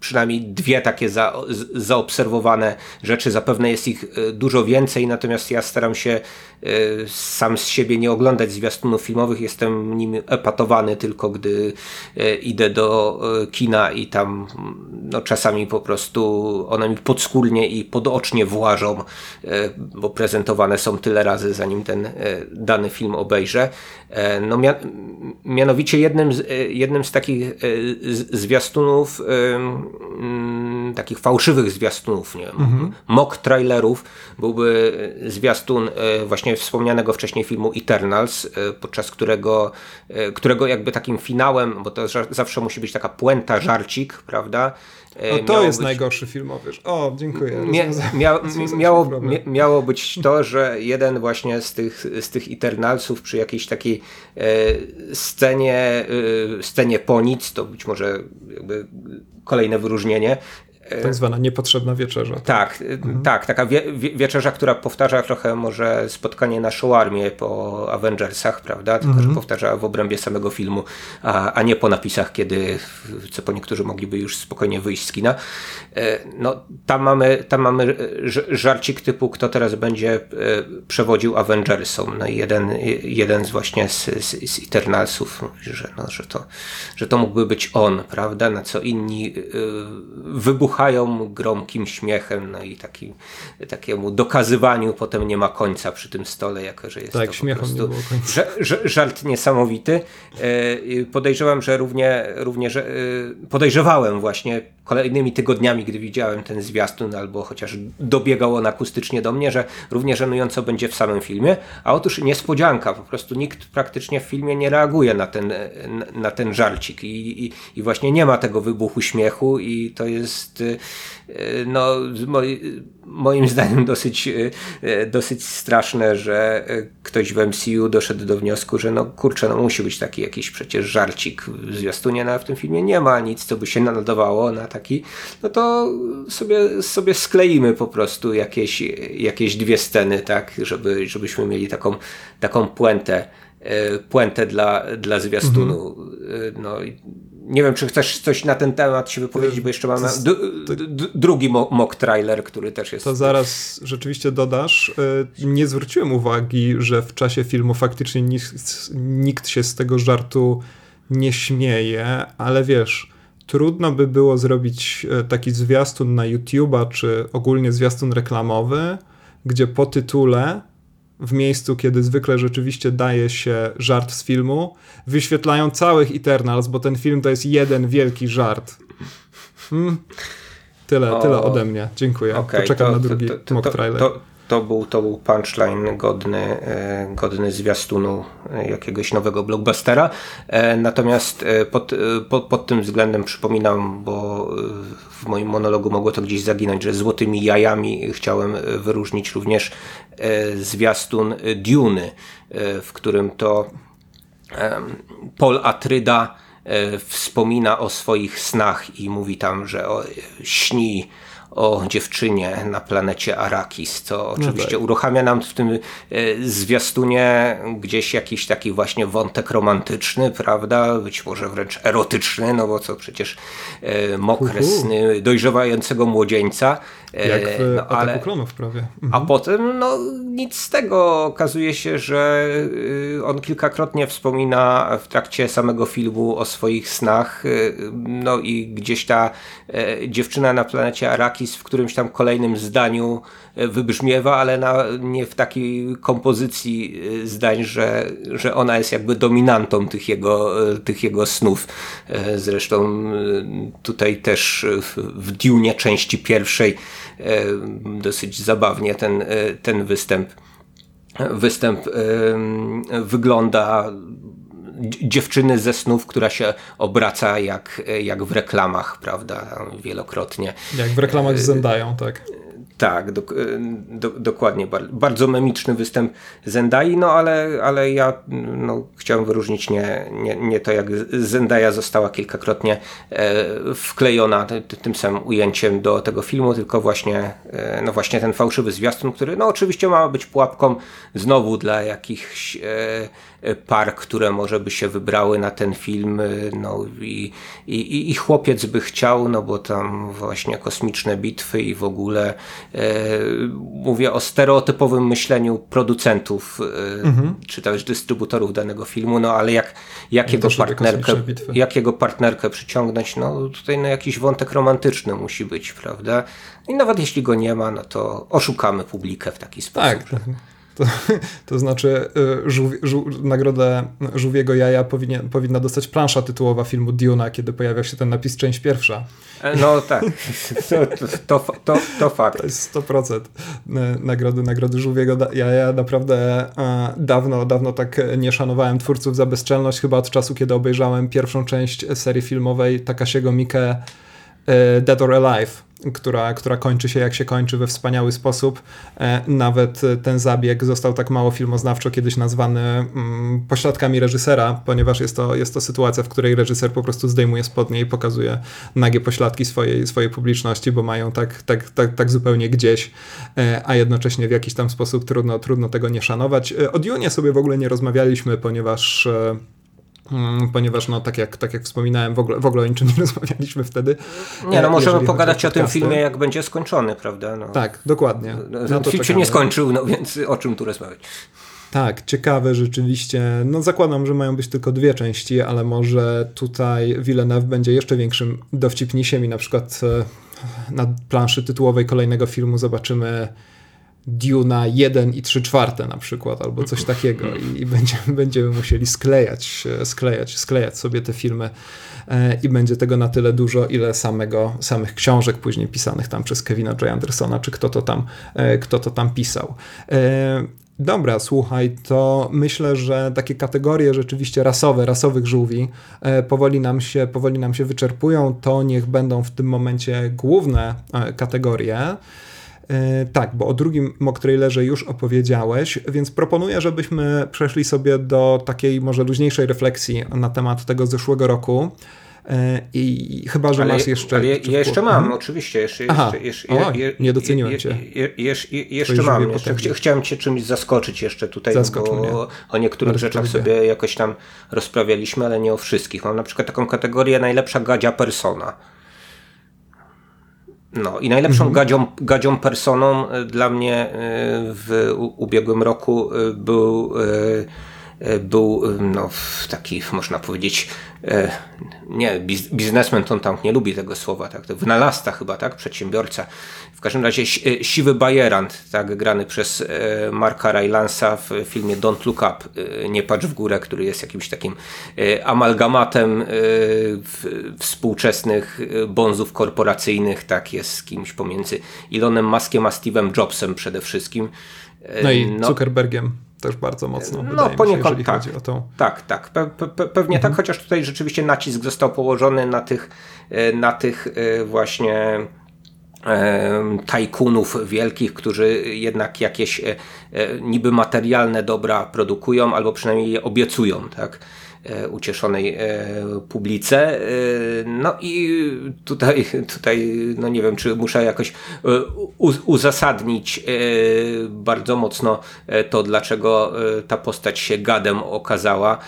przynajmniej dwie takie za, zaobserwowane rzeczy. Zapewne jest ich dużo więcej, natomiast ja staram się Y, sam z siebie nie oglądać zwiastunów filmowych, jestem nim epatowany tylko gdy y, idę do kina i tam no, czasami po prostu one mi podskórnie i podocznie włażą, bo prezentowane są tyle razy zanim ten dany film obejrzę. No, mianowicie jednym z, jednym z takich zwiastunów, mm, takich fałszywych zwiastunów, nie wiem, mhm. mock trailerów, byłby zwiastun właśnie właśnie wspomnianego wcześniej filmu Eternals, e, podczas którego, e, którego jakby takim finałem, bo to zawsze musi być taka puenta, żarcik, prawda? E, o, to jest być... najgorszy filmowy. O, dziękuję. Mia, mia, miało, miało być to, że jeden właśnie z tych, z tych Eternalsów przy jakiejś takiej e, scenie, e, scenie po nic, to być może jakby kolejne wyróżnienie, Tak zwana niepotrzebna wieczerza. Tak, mhm. tak, taka wie, wie, wieczerza, która powtarza trochę może spotkanie na Showarmie po Avengersach, prawda? Tylko, mhm. że powtarza w obrębie samego filmu, a, a nie po napisach, kiedy, co po niektórzy mogliby już spokojnie wyjść z kina. No, tam mamy, tam mamy żarcik typu, kto teraz będzie przewodził Avengersom. No i jeden, jeden z właśnie z, z, z Eternalsów mówi, że, no, że, to, że to mógłby być on, prawda? Na co inni wybuchają gromkim śmiechem, no i taki, takiemu dokazywaniu potem nie ma końca przy tym stole, jako że jest tak, to po prostu żart niesamowity. E, podejrzewam, że równie, równie że, e, podejrzewałem właśnie kolejnymi tygodniami, gdy widziałem ten zwiastun, albo chociaż dobiegał on akustycznie do mnie, że równie żenująco będzie w samym filmie, a otóż niespodzianka, po prostu nikt praktycznie w filmie nie reaguje na ten, na ten żarcik i, i, i właśnie nie ma tego wybuchu śmiechu i to jest E, no, moim zdaniem dosyć, e, dosyć straszne, że e, ktoś w MCU doszedł do wniosku, że no kurczę, no musi być taki jakiś przecież żarcik w zwiastunie, no, a w tym filmie nie ma nic, co by się nadawało na taki, no to sobie, sobie skleimy po prostu jakieś, jakieś dwie sceny, tak, żeby, żebyśmy mieli taką, taką puentę puentę dla, dla zwiastunu. Mhm. No, nie wiem, czy chcesz coś na ten temat się wypowiedzieć, bo jeszcze mamy drugi mock trailer, który też jest. To zaraz rzeczywiście dodasz. E, nie zwróciłem uwagi, że w czasie filmu faktycznie nikt, nikt się z tego żartu nie śmieje, ale wiesz, trudno by było zrobić e, taki zwiastun na YouTube'a, czy ogólnie zwiastun reklamowy, gdzie po tytule w miejscu, kiedy zwykle rzeczywiście daje się żart z filmu, wyświetlają całych Eternals, bo ten film to jest jeden wielki żart. Hmm. Tyle, o, tyle ode mnie. Dziękuję. Okay, Poczekam to, na drugi to, to, mock trailer. To, to, był, to był punchline godny, e, godny zwiastunu e, jakiegoś nowego blockbustera. E, natomiast pod, pod, pod tym względem przypominam, bo w moim monologu mogło to gdzieś zaginąć, że złotymi jajami chciałem wyróżnić również zwiastun Duny, w którym to Paul Atryda wspomina o swoich snach i mówi tam, że śni o dziewczynie na planecie Arakis, co no oczywiście no tak. uruchamia nam w tym e, zwiastunie gdzieś jakiś taki właśnie wątek romantyczny, prawda? Być może wręcz erotyczny, no bo co przecież e, mokre sny dojrzewającego młodzieńca. E, Jak w no, ale, klonów prawie. Mhm. A potem no nic z tego. Okazuje się, że on kilkakrotnie wspomina w trakcie samego filmu o swoich snach, no i gdzieś ta dziewczyna na planecie Arakis w którymś tam kolejnym zdaniu e, wybrzmiewa, ale na, nie w takiej kompozycji e, zdań, że, że ona jest jakby dominantą tych jego, e, tych jego snów. Zresztą tutaj też w Dune części pierwszej dosyć zabawnie ten, ten występ występ wygląda dziewczyny ze snów, która się obraca jak, jak w reklamach, prawda, wielokrotnie. Jak w reklamach z Zendają, tak. Tak, do, do, dokładnie. Bardzo memiczny występ Zendai, no ale, ale ja no, chciałem wyróżnić nie, nie, nie to, jak Zendaya została kilkakrotnie e, wklejona tym samym ujęciem do tego filmu, tylko właśnie, e, no właśnie ten fałszywy zwiastun, który no oczywiście ma być pułapką znowu dla jakichś e, par, które może by się wybrały na ten film, no i, i, i chłopiec by chciał, no bo tam właśnie kosmiczne bitwy i w ogóle e, mówię o stereotypowym myśleniu producentów e, mhm. czy też dystrybutorów danego filmu, no ale jak, jak, jego partnerkę, jak jego partnerkę przyciągnąć, no tutaj no, jakiś wątek romantyczny musi być, prawda? I nawet jeśli go nie ma, no to oszukamy publikę w taki sposób. Tak, tak. To, to znaczy y, żół, żół, nagrodę żółwiego jaja powinien, powinna dostać plansza tytułowa filmu Duna, kiedy pojawia się ten napis część pierwsza. E, no tak, to, to, to, to fakt. To jest 100% y, nagrody, nagrody żółwiego jaja. Naprawdę e, dawno, dawno tak nie szanowałem twórców za bezczelność, chyba od czasu, kiedy obejrzałem pierwszą część serii filmowej Takasiego Mike e, Dead or Alive która, która kończy się jak się kończy we wspaniały sposób. E, nawet ten zabieg został tak mało filmoznawczo kiedyś nazwany mm, pośladkami reżysera, ponieważ jest to, jest to sytuacja, w której reżyser po prostu zdejmuje spodnie i pokazuje nagie pośladki swojej, swojej publiczności, bo mają tak, tak, tak, tak zupełnie gdzieś, e, a jednocześnie w jakiś tam sposób trudno, trudno tego nie szanować. O Dune sobie w ogóle nie rozmawialiśmy, ponieważ ponieważ, no, tak jak, tak jak wspominałem, w ogóle, w ogóle o niczym nie rozmawialiśmy wtedy. Nie, no e, możemy pogadać o, o tym filmie, jak będzie skończony, prawda? No. Tak, dokładnie. No, no film się nie skończył, no więc o czym tu rozmawiać? Tak, ciekawe rzeczywiście. No zakładam, że mają być tylko dwie części, ale może tutaj Villeneuve będzie jeszcze większym dowcipnisiem i na przykład e, na planszy tytułowej kolejnego filmu zobaczymy Duna 1 i 3 czwarte na przykład, albo coś takiego i, i będziemy, będziemy musieli sklejać, sklejać, sklejać sobie te filmy e, i będzie tego na tyle dużo, ile samego, samych książek później pisanych tam przez Kevina J. Andersona, czy kto to tam, e, kto to tam pisał. E, dobra, słuchaj, to myślę, że takie kategorie rzeczywiście rasowe, rasowych żółwi powoli nam się, powoli nam się wyczerpują. To niech będą w tym momencie główne kategorie. E, tak, bo o drugim mocktrailerze już opowiedziałeś, więc proponuję, żebyśmy przeszli sobie do takiej może luźniejszej refleksji na temat tego zeszłego roku. E, I chyba, że ale, masz jeszcze. Ale ja, ja jeszcze mam, hmm? oczywiście. Jeszcze, Aha, jeszcze, o, je, nie doceniłem cię. jeszcze, jeszcze mam. Jeszcze chciałem cię czymś zaskoczyć jeszcze tutaj, Zaskocz bo mnie. o niektórych Bardzo rzeczach sobie jakoś tam rozprawialiśmy, ale nie o wszystkich. Mam na przykład taką kategorię najlepsza gadzia persona. No i najlepszą mhm. gadzią, gadzią personą e, dla mnie e, w ubiegłym roku e, był był no, taki, można powiedzieć, nie, biznesmen to on tam nie lubi tego słowa, tak, wynalazca chyba, tak, przedsiębiorca. W każdym razie siwy bajerant, tak, grany przez Marka Rylansa w filmie Don't Look Up, Nie patrz w górę, który jest jakimś takim amalgamatem współczesnych bonzów korporacyjnych, tak, jest kimś pomiędzy Elonem Muskiem a Steve'em Jobsem przede wszystkim. No i no, Zuckerbergiem też bardzo mocno. No, poniekąd się, tak. Tak, tak. Pe pe pewnie tak, mhm. tak, chociaż tutaj rzeczywiście nacisk został położony na tych, e, na tych e, właśnie e, tajkunów wielkich, którzy jednak jakieś niby materialne dobra produkują, albo przynajmniej je obiecują, tak? E, ucieszonej e, publice. E, no i tutaj, tutaj no nie wiem, czy muszę jakoś uzasadnić bardzo mocno to, dlaczego ta postać się gadem okazała.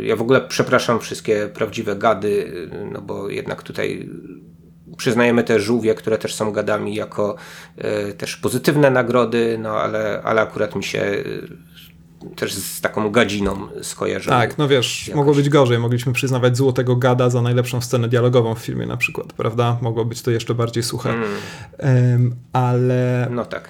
Ja w ogóle przepraszam wszystkie prawdziwe gady, no bo jednak tutaj przyznajemy te żółwie, które też są gadami jako też pozytywne nagrody, no ale, ale akurat mi się też z taką gadziną skojarzył. Tak, no wiesz, jakoś. mogło być gorzej. Mogliśmy przyznawać Złotego Gada za najlepszą scenę dialogową w filmie na przykład, prawda? Mogło być to jeszcze bardziej suche. Mm. Um, ale... No tak.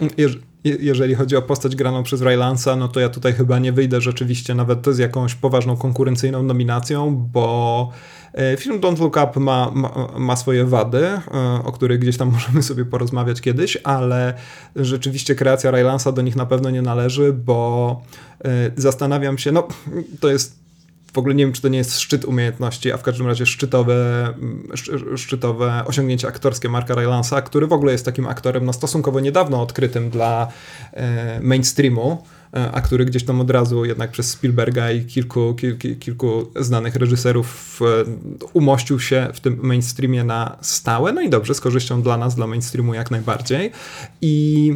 Jeżeli chodzi o postać graną przez Rylansa, no to ja tutaj chyba nie wyjdę rzeczywiście nawet z jakąś poważną konkurencyjną nominacją, bo E, film Don't Look Up ma, ma, ma, swoje wady, e, o których gdzieś tam możemy sobie porozmawiać kiedyś, ale rzeczywiście kreacja Rylansa do nich na pewno nie należy, bo e, zastanawiam się, no to jest w ogóle nie wiem, czy to nie jest szczyt umiejętności, a w każdym razie szczytowe, szczytowe osiągnięcie aktorskie Marka Rylansa, który w ogóle jest takim aktorem no, stosunkowo niedawno odkrytym dla mainstreamu. E, a który gdzieś tam od razu jednak przez Spielberga i kilku, kilku, kilku znanych reżyserów umościł się w tym mainstreamie na stałe. No i dobrze, z korzyścią dla nas, dla mainstreamu jak najbardziej. I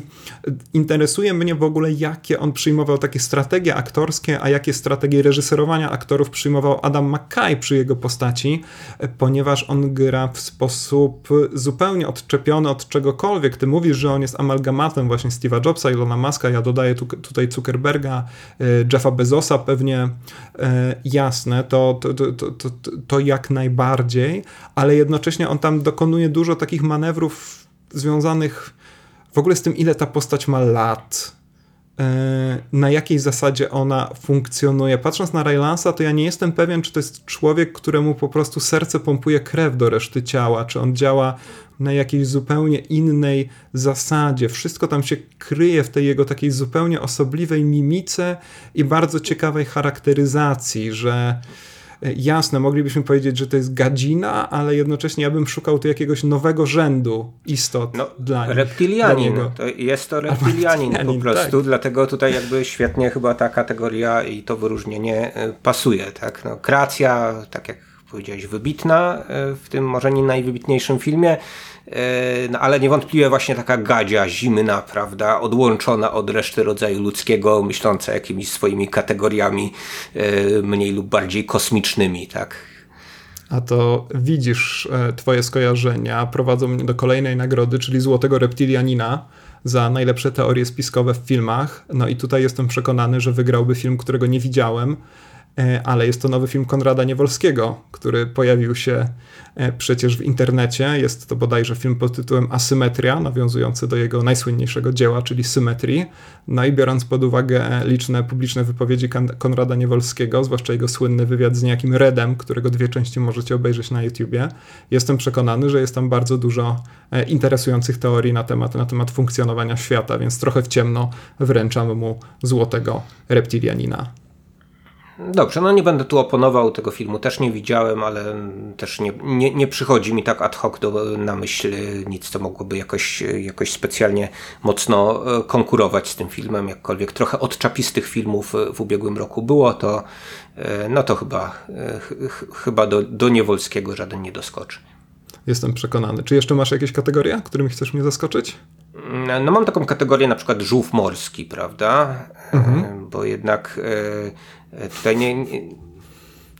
interesuje mnie w ogóle, jakie on przyjmował takie strategie aktorskie, a jakie strategie reżyserowania aktorów przyjmował Adam McKay przy jego postaci, e, ponieważ on gra w sposób zupełnie odczepiony od czegokolwiek. Ty mówisz, że on jest amalgamatem właśnie Steve'a Jobsa, Ilona Muska, ja dodaję tu, tutaj cukier Zuckerberga, e, Jeffa Bezosa pewnie e, jasne, to, to, to, to, to jak najbardziej, ale jednocześnie on tam dokonuje dużo takich manewrów związanych w ogóle z tym, ile ta postać ma lat, na jakiej zasadzie ona funkcjonuje. Patrząc na Rylansa, to ja nie jestem pewien, czy to jest człowiek, któremu po prostu serce pompuje krew do reszty ciała, czy on działa na jakiejś zupełnie innej zasadzie. Wszystko tam się kryje w tej jego takiej zupełnie osobliwej mimice i bardzo ciekawej charakteryzacji, że jasne, moglibyśmy powiedzieć, że to jest gadzina, ale jednocześnie ja bym szukał tu jakiegoś nowego rzędu istot no, dla nich. Reptilianin, to jest to reptilianin po prostu, tak. dlatego tutaj jakby świetnie chyba ta kategoria i to wyróżnienie pasuje, tak? No, kreacja, tak jak powiedziałeś, wybitna w tym może nie najwybitniejszym filmie, E, no, ale niewątpliwie właśnie taka gadzia zimna, prawda, odłączona od reszty rodzaju ludzkiego, myśląca jakimiś swoimi kategoriami e, mniej lub bardziej kosmicznymi, tak. A to widzisz, e, twoje skojarzenia prowadzą mnie do kolejnej nagrody, czyli Złotego Reptilianina za najlepsze teorie spiskowe w filmach. No i tutaj jestem przekonany, że wygrałby film, którego nie widziałem, ale jest to nowy film Konrada Niewolskiego, który pojawił się E, przecież w internecie. Jest to bodajże film pod tytułem Asymetria, nawiązujący do jego najsłynniejszego dzieła, czyli Symetrii. No i biorąc pod uwagę liczne publiczne wypowiedzi Konrada Niewolskiego, zwłaszcza jego słynny wywiad z niejakim Redem, którego dwie części możecie obejrzeć na YouTubie, jestem przekonany, że jest tam bardzo dużo e, interesujących teorii na temat, na temat funkcjonowania świata, więc trochę w ciemno wręczam mu złotego reptilianina. Dobrze, no nie będę tu oponował, tego filmu też nie widziałem, ale też nie, nie, nie przychodzi mi tak ad hoc do, na myśl nic, co mogłoby jakoś, jakoś specjalnie mocno e, konkurować z tym filmem, jakkolwiek trochę od czapistych filmów w ubiegłym roku było, to e, no to chyba, e, chyba do, do Niewolskiego żaden nie doskoczy. Jestem przekonany. Czy jeszcze masz jakieś kategorie, którymi chcesz mnie zaskoczyć? No mam taką kategorię na przykład żółw morski, prawda? Mhm. Bo jednak E, tutaj nie, nie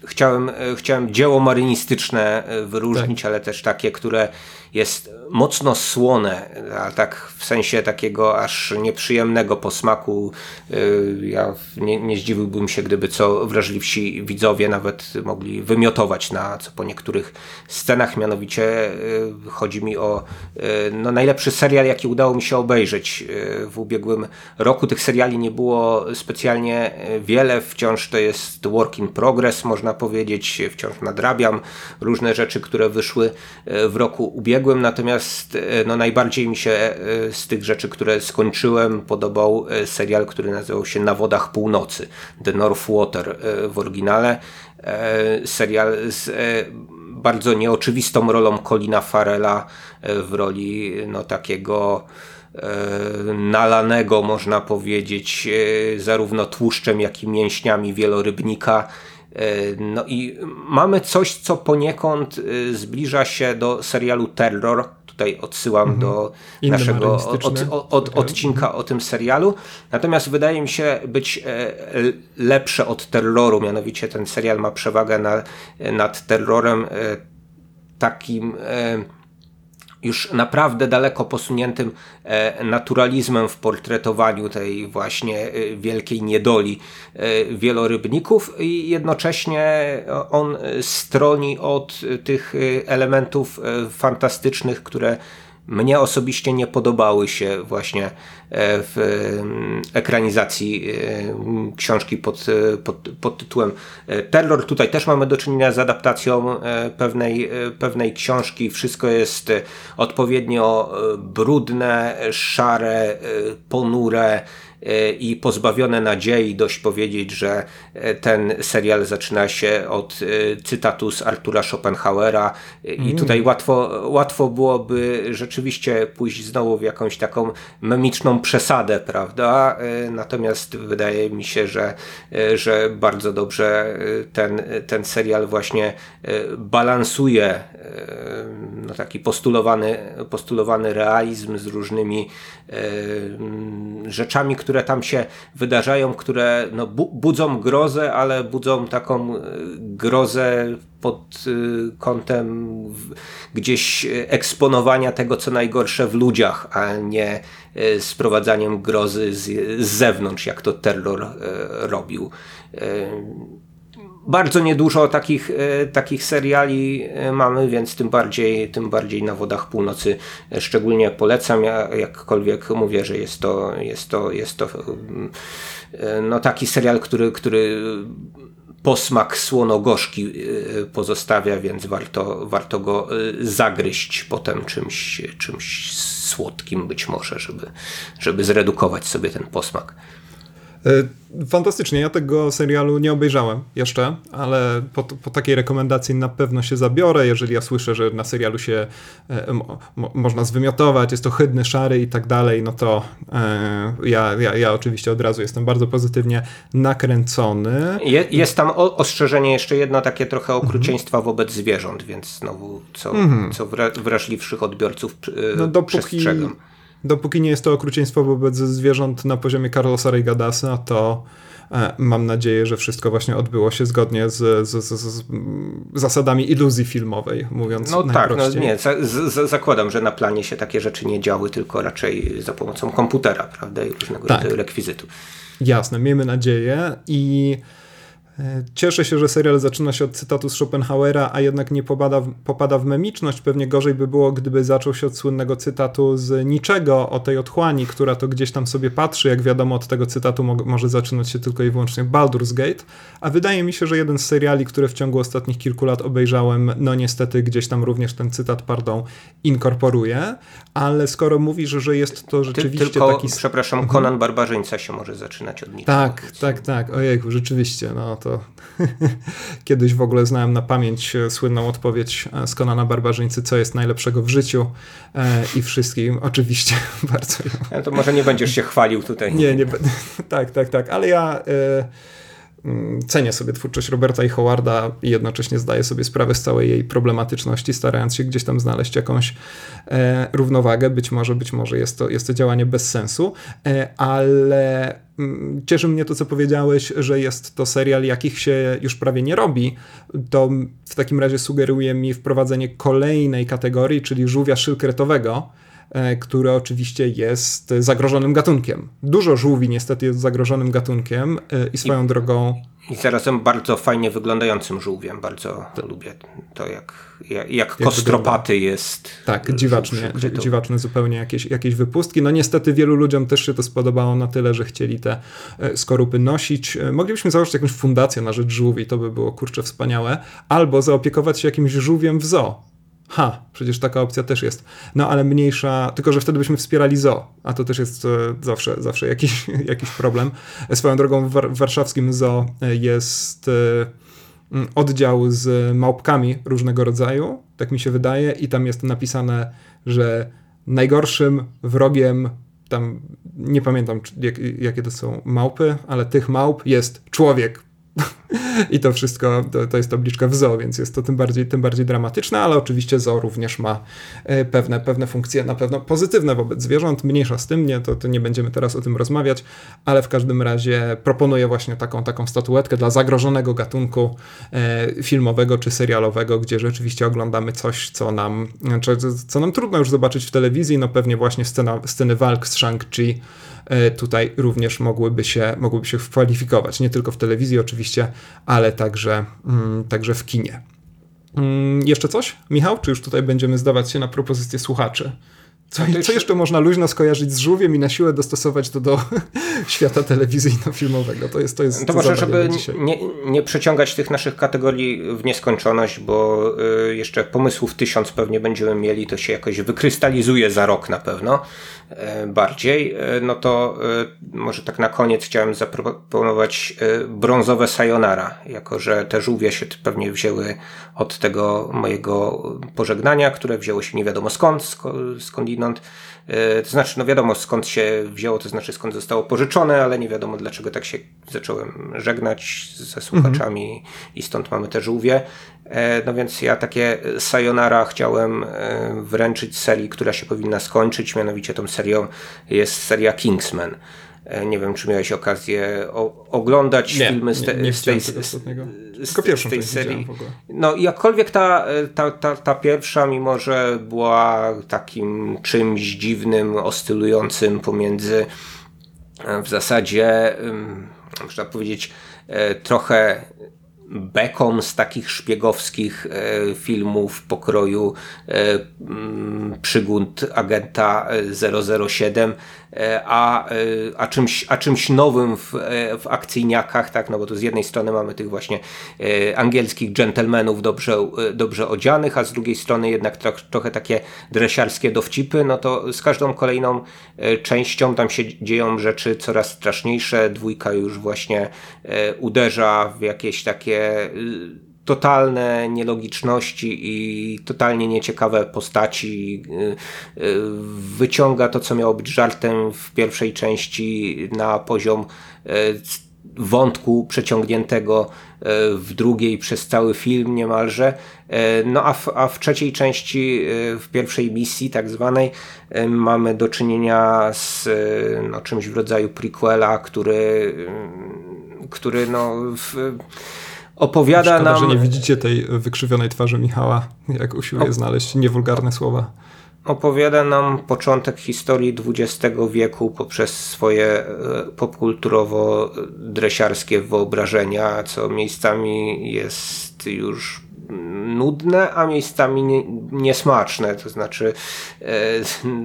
chciałem, e, chciałem dzieło marynistyczne e, wyróżnić, tak. ale też takie, które jest mocno słone, a tak w sensie takiego aż nieprzyjemnego posmaku. Y, ja nie, nie zdziwiłbym się, gdyby co wrażliwsi widzowie nawet mogli wymiotować na co po niektórych scenach. Mianowicie y, chodzi mi o y, no, najlepszy serial, jaki udało mi się obejrzeć w ubiegłym roku. Tych seriali nie było specjalnie wiele, wciąż to jest work in progress, można powiedzieć. Wciąż nadrabiam różne rzeczy, które wyszły w roku ubiegłym, natomiast E, no najbardziej mi się e, z tych rzeczy, które skończyłem, podobał e, serial, który nazywał się Na wodach północy, The North Water w oryginale. Serial z bardzo nieoczywistą rolą Colina Farela w roli no takiego nalanego, można powiedzieć, zarówno tłuszczem, jak i mięśniami wielorybnika. No i mamy coś, co poniekąd zbliża się do serialu Terror, Tutaj odsyłam mhm. do Inne naszego od, od, od, odcinka o tym serialu. Natomiast wydaje mi się być e, lepsze od terroru, mianowicie ten serial ma przewagę na, nad terrorem e, takim e, już naprawdę daleko posuniętym e, naturalizmem w portretowaniu tej właśnie e, wielkiej niedoli e, wielorybników i jednocześnie on stroni od tych elementów fantastycznych, które mnie osobiście nie podobały się właśnie e, w mm, ekranizacji e, książki pod, pod, pod tytułem e, Terror. Tutaj też mamy do czynienia z adaptacją pewnej, pewnej książki. Wszystko jest odpowiednio brudne, szare, ponure i pozbawione nadziei dość powiedzieć, że e, ten serial zaczyna się od e, cytatu z Artura Schopenhauera i mm. tutaj łatwo, łatwo byłoby rzeczywiście pójść znowu w jakąś taką memiczną przesadę, prawda? E, natomiast wydaje mi się, że, że bardzo dobrze ten, ten serial właśnie balansuje no taki postulowany, postulowany realizm z różnymi rzeczami, które które tam się wydarzają, które no, bu budzą grozę, ale budzą taką e, grozę pod e, kątem gdzieś eksponowania tego, co najgorsze w ludziach, a nie e, sprowadzaniem grozy z, z zewnątrz, jak to terror robił bardzo niedużo takich, e, takich seriali e, mamy, więc tym bardziej, tym bardziej na wodach północy e, szczególnie polecam. Ja jakkolwiek mówię, że jest to, jest to, jest to no, taki serial, który, który posmak słono-gorzki pozostawia, więc warto, warto go zagryźć potem czymś, czymś słodkim być może, żeby, żeby zredukować sobie ten posmak. Fantastycznie, ja tego serialu nie obejrzałem jeszcze, ale po, po, takiej rekomendacji na pewno się zabiorę, jeżeli ja słyszę, że na serialu się e, mo, mo, można zwymiotować, jest to chydny, szary i tak dalej, no to e, ja, ja, ja oczywiście od razu jestem bardzo pozytywnie nakręcony. Je, jest tam o, ostrzeżenie jeszcze jedno takie trochę okrucieństwa mhm. wobec zwierząt, więc znowu co, mhm. co wrażliwszych odbiorców e, no, dopóki, przestrzegam dopóki nie jest to okrucieństwo wobec zwierząt na poziomie Carlosa Reygadasa, to e, mam nadzieję, że wszystko właśnie odbyło się zgodnie z, z, z, z zasadami iluzji filmowej, mówiąc No tak, no nie, za, zakładam, że na planie się takie rzeczy nie działy, tylko raczej za pomocą komputera, prawda, i różnego tak. rodzaju rekwizytu. Jasne, miejmy nadzieję i cieszę się, że serial zaczyna się od cytatu z Schopenhauera, a jednak nie popada w, popada w memiczność. Pewnie gorzej by było, gdyby zaczął się od słynnego cytatu z niczego o tej otchłani, która to gdzieś tam sobie patrzy. Jak wiadomo, od tego cytatu mo może zaczynać się tylko i wyłącznie Baldur's Gate. A wydaje mi się, że jeden z seriali, które w ciągu ostatnich kilku lat obejrzałem, no niestety gdzieś tam również ten cytat, pardon, inkorporuje. Ale skoro mówisz, że jest to rzeczywiście Ty, tylko, taki... przepraszam, mhm. Conan Barbarzyńca się może zaczynać od niczego. Tak, tak, tak. Ojejku, rzeczywiście, no to kiedyś w ogóle znałem na pamięć e, słynną odpowiedź e, z Konana Barbarzyńcy, co jest najlepszego w życiu e, i wszystkim. Oczywiście bardzo. Ja to może nie będziesz się chwalił tutaj. Nie, nie będę. Tak, tak, tak, ale ja cenię sobie twórczość Roberta i Howarda i jednocześnie zdaję sobie sprawę z całej jej problematyczności, starając się gdzieś tam znaleźć jakąś e, równowagę. Być może, być może jest to, jest to działanie bez sensu, e, ale Mm, cieszy mnie to, co powiedziałeś, że jest to serial, jakich się już prawie nie robi. To w takim razie sugeruje mi wprowadzenie kolejnej kategorii, czyli żółwia szylkretowego, e, który oczywiście jest zagrożonym gatunkiem. Dużo żółwi niestety jest zagrożonym gatunkiem e, i swoją I, drogą. I zarazem bardzo fajnie wyglądającym żółwiem. Bardzo to, lubię to, jak, jak, jak kostropaty jest. Tak, dziwacznie, dziwaczne zupełnie jakieś, jakieś wypustki. No niestety wielu ludziom też się to spodobało na tyle, że chcieli te e, skorupy nosić. Moglibyśmy założyć jakąś fundację na rzecz żółwi, to by było kurczę wspaniałe. Albo zaopiekować się jakimś żółwiem w zoo Ha, przecież taka opcja też jest. No ale mniejsza, tylko że wtedy byśmy wspierali zoo, a to też jest e, zawsze, zawsze jakiś, jakiś problem. Swoją drogą w, w warszawskim jest e, oddział z małpkami różnego rodzaju, tak mi się wydaje, i tam jest napisane, że najgorszym wrogiem, tam nie pamiętam jak, jakie to są małpy, ale tych małp jest człowiek I to wszystko, to, to jest tabliczka w zoo, więc jest to tym bardziej, tym bardziej dramatyczne, ale oczywiście zoo również ma e, pewne, pewne funkcje na pewno pozytywne wobec zwierząt. Mniejsza z tym, nie, to, to nie będziemy teraz o tym rozmawiać, ale w każdym razie proponuję właśnie taką, taką statuetkę dla zagrożonego gatunku e, filmowego czy serialowego, gdzie rzeczywiście oglądamy coś, co nam, co nam trudno już zobaczyć w telewizji, no pewnie właśnie scena, sceny walk z Shang-Chi tutaj również mogłyby się, mogłyby się kwalifikować. Nie tylko w telewizji oczywiście, ale także, mm, także w kinie. Mm, jeszcze coś, Michał? Czy już tutaj będziemy zdawać się na propozycje słuchaczy? Co, co, jeszcze można luźno skojarzyć z żółwiem i na siłę dostosować to do świata telewizyjno-filmowego? To jest to jest To może, żeby nie, nie przeciągać tych naszych kategorii w nieskończoność, bo y, jeszcze pomysłów tysiąc pewnie będziemy mieli, to się jakoś wykrystalizuje za rok na pewno bardziej. Y, no to y, może tak na koniec chciałem zaproponować brązowe sayonara, jako że te żółwie się pewnie wzięły od tego mojego pożegnania, które wzięło się nie wiadomo skąd, skądinąd skądinąd. E, to znaczy, no wiadomo skąd się wzięło, to znaczy skąd zostało pożyczone, ale nie wiadomo dlaczego tak się zacząłem żegnać ze słuchaczami i stąd mamy te żółwie. E, no więc ja takie sayonara chciałem e, wręczyć serii, która się powinna skończyć, mianowicie tą serią jest seria Kingsman. E, nie wiem, czy miałeś okazję o, oglądać nie, filmy z, te, nie, nie z tej, z, z tej serii. No jakkolwiek ta, ta, ta, ta pierwsza, mimo że była takim czymś dziwnym, oscylującym pomiędzy e, w zasadzie, można powiedzieć, e, trochę beką z takich szpiegowskich filmów pokroju przygód agenta 007, e, a, a, czymś, a czymś nowym w, w akcyjniakach, tak, no bo tu z jednej strony mamy tych właśnie angielskich dżentelmenów dobrze, dobrze odzianych, a z drugiej strony jednak tro, trochę takie dresiarskie dowcipy, no to z każdą kolejną częścią tam się dzieją rzeczy coraz straszniejsze, dwójka już właśnie uderza w jakieś takie totalne nielogiczności i totalnie nieciekawe postaci. Y, y, wyciąga to, co miało być żartem w pierwszej części na poziom wątku przeciągniętego w drugiej przez cały film niemalże. No a w, a w trzeciej części, w pierwszej misji tak zwanej, mamy do czynienia z no, czymś w rodzaju prequela, który który no, w, opowiada Szkoda, nam... że nie widzicie tej wykrzywionej twarzy Michała, jak usiłuje znaleźć niewulgarne słowa. Opowiada nam początek historii XX wieku poprzez swoje e, popkulturowo-dresiarskie wyobrażenia, co miejscami jest już nudne, a miejscami nie, niesmaczne. To znaczy, e,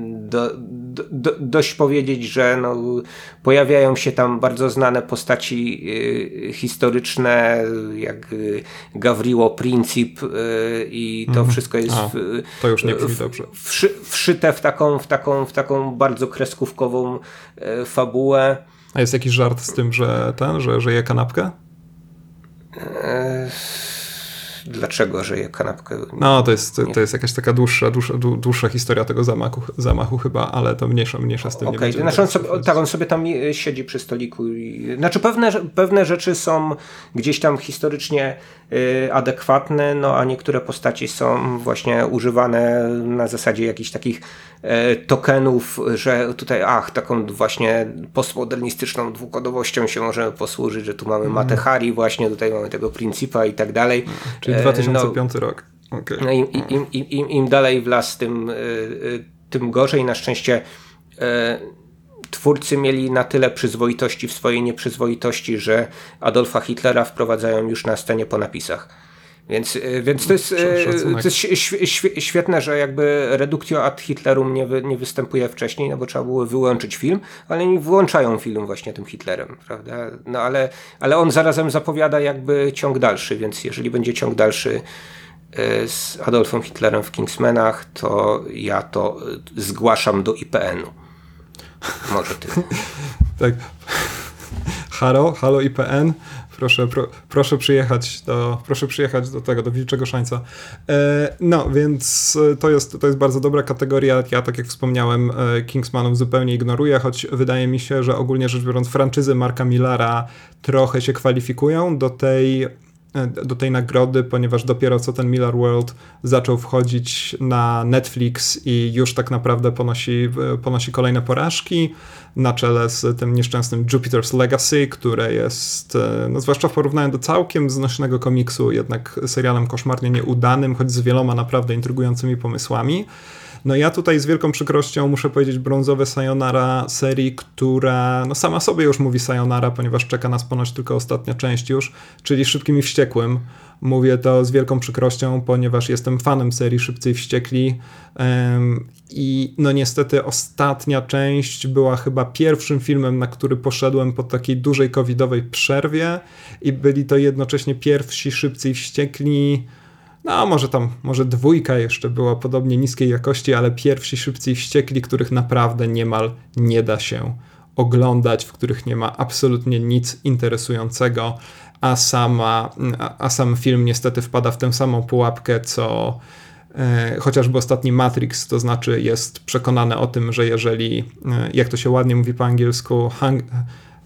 do, do, dość powiedzieć, że no, pojawiają się tam bardzo znane postaci e, historyczne, jak Gawriło Princip e, i to mhm. wszystko jest a, w, to już nie w, dobrze. Wszy, wszyte w taką, w, taką, w taką bardzo kreskówkową fabułę. A jest jakiś żart z tym, że ten, że, że je kanapkę? Dlaczego żyje kanapkę. No, to jest, to jest jakaś taka dłuższa, dłuższa, dłuższa historia tego zamachu, zamachu chyba, ale to mniejsza, mniejsza z tym. Okay. znaczy on sobie, tak, on sobie tam siedzi przy stoliku. I, znaczy pewne, pewne rzeczy są gdzieś tam historycznie y, adekwatne, no a niektóre postaci są właśnie używane na zasadzie jakichś takich y, tokenów, że tutaj, ach, taką właśnie postmodernistyczną dwukodowością się możemy posłużyć, że tu mamy mm. Matehari właśnie, tutaj mamy tego Principa i tak dalej. Czyli 2005 no, rok. Okay. No im, im, im, im, dalej w las, tym, y, y, tym gorzej. Na szczęście y, twórcy mieli na tyle przyzwoitości w swojej nieprzyzwoitości, że Adolfa Hitlera wprowadzają już na scenie po napisach. Więc, y, więc to jest, y, to jest świetne, że jakby reduktio ad Hitlerum nie, wy, nie występuje wcześniej, no bo trzeba było wyłączyć film, ale nie włączają film właśnie tym Hitlerem, prawda? No ale, ale on zarazem zapowiada jakby ciąg dalszy, więc jeżeli będzie ciąg dalszy y, z Adolfem Hitlerem w Kingsmenach, to ja to zgłaszam do IPN-u. Może ty. tak. Halo, halo IPN. Proszę, pro, proszę, przyjechać do, proszę przyjechać do tego, do Wilczego Szańca. E, no, więc to jest, to jest bardzo dobra kategoria. Ja, tak jak wspomniałem, e, Kingsmanów zupełnie ignoruję, choć wydaje mi się, że ogólnie rzecz biorąc franczyzy Marka Millara trochę się kwalifikują do tej do tej nagrody, ponieważ dopiero co ten Miller World zaczął wchodzić na Netflix i już tak naprawdę ponosi, ponosi kolejne porażki na czele z tym nieszczęsnym Jupiter's Legacy, które jest, e, no zwłaszcza w porównaniu do całkiem znośnego komiksu, jednak serialem koszmarnie nieudanym, choć z wieloma naprawdę intrygującymi pomysłami. No ja tutaj z wielką przykrością muszę powiedzieć brązowe Sayonara serii, która no sama sobie już mówi Sayonara, ponieważ czeka nas ponoć tylko ostatnia część już, czyli Szybkim i Wściekłym. Mówię to z wielką przykrością, ponieważ jestem fanem serii Szybcy i Wściekli um, i no niestety ostatnia część była chyba pierwszym filmem, na który poszedłem po takiej dużej covidowej przerwie i byli to jednocześnie pierwsi Szybcy i Wściekli no, może tam, może dwójka jeszcze była podobnie niskiej jakości, ale pierwsi szybcy i wściekli, których naprawdę niemal nie da się oglądać, w których nie ma absolutnie nic interesującego, a, sama, a, sam film niestety wpada w tę samą pułapkę, co e, chociażby ostatni Matrix, to znaczy jest przekonany o tym, że jeżeli, e, jak to się ładnie mówi po angielsku, hang,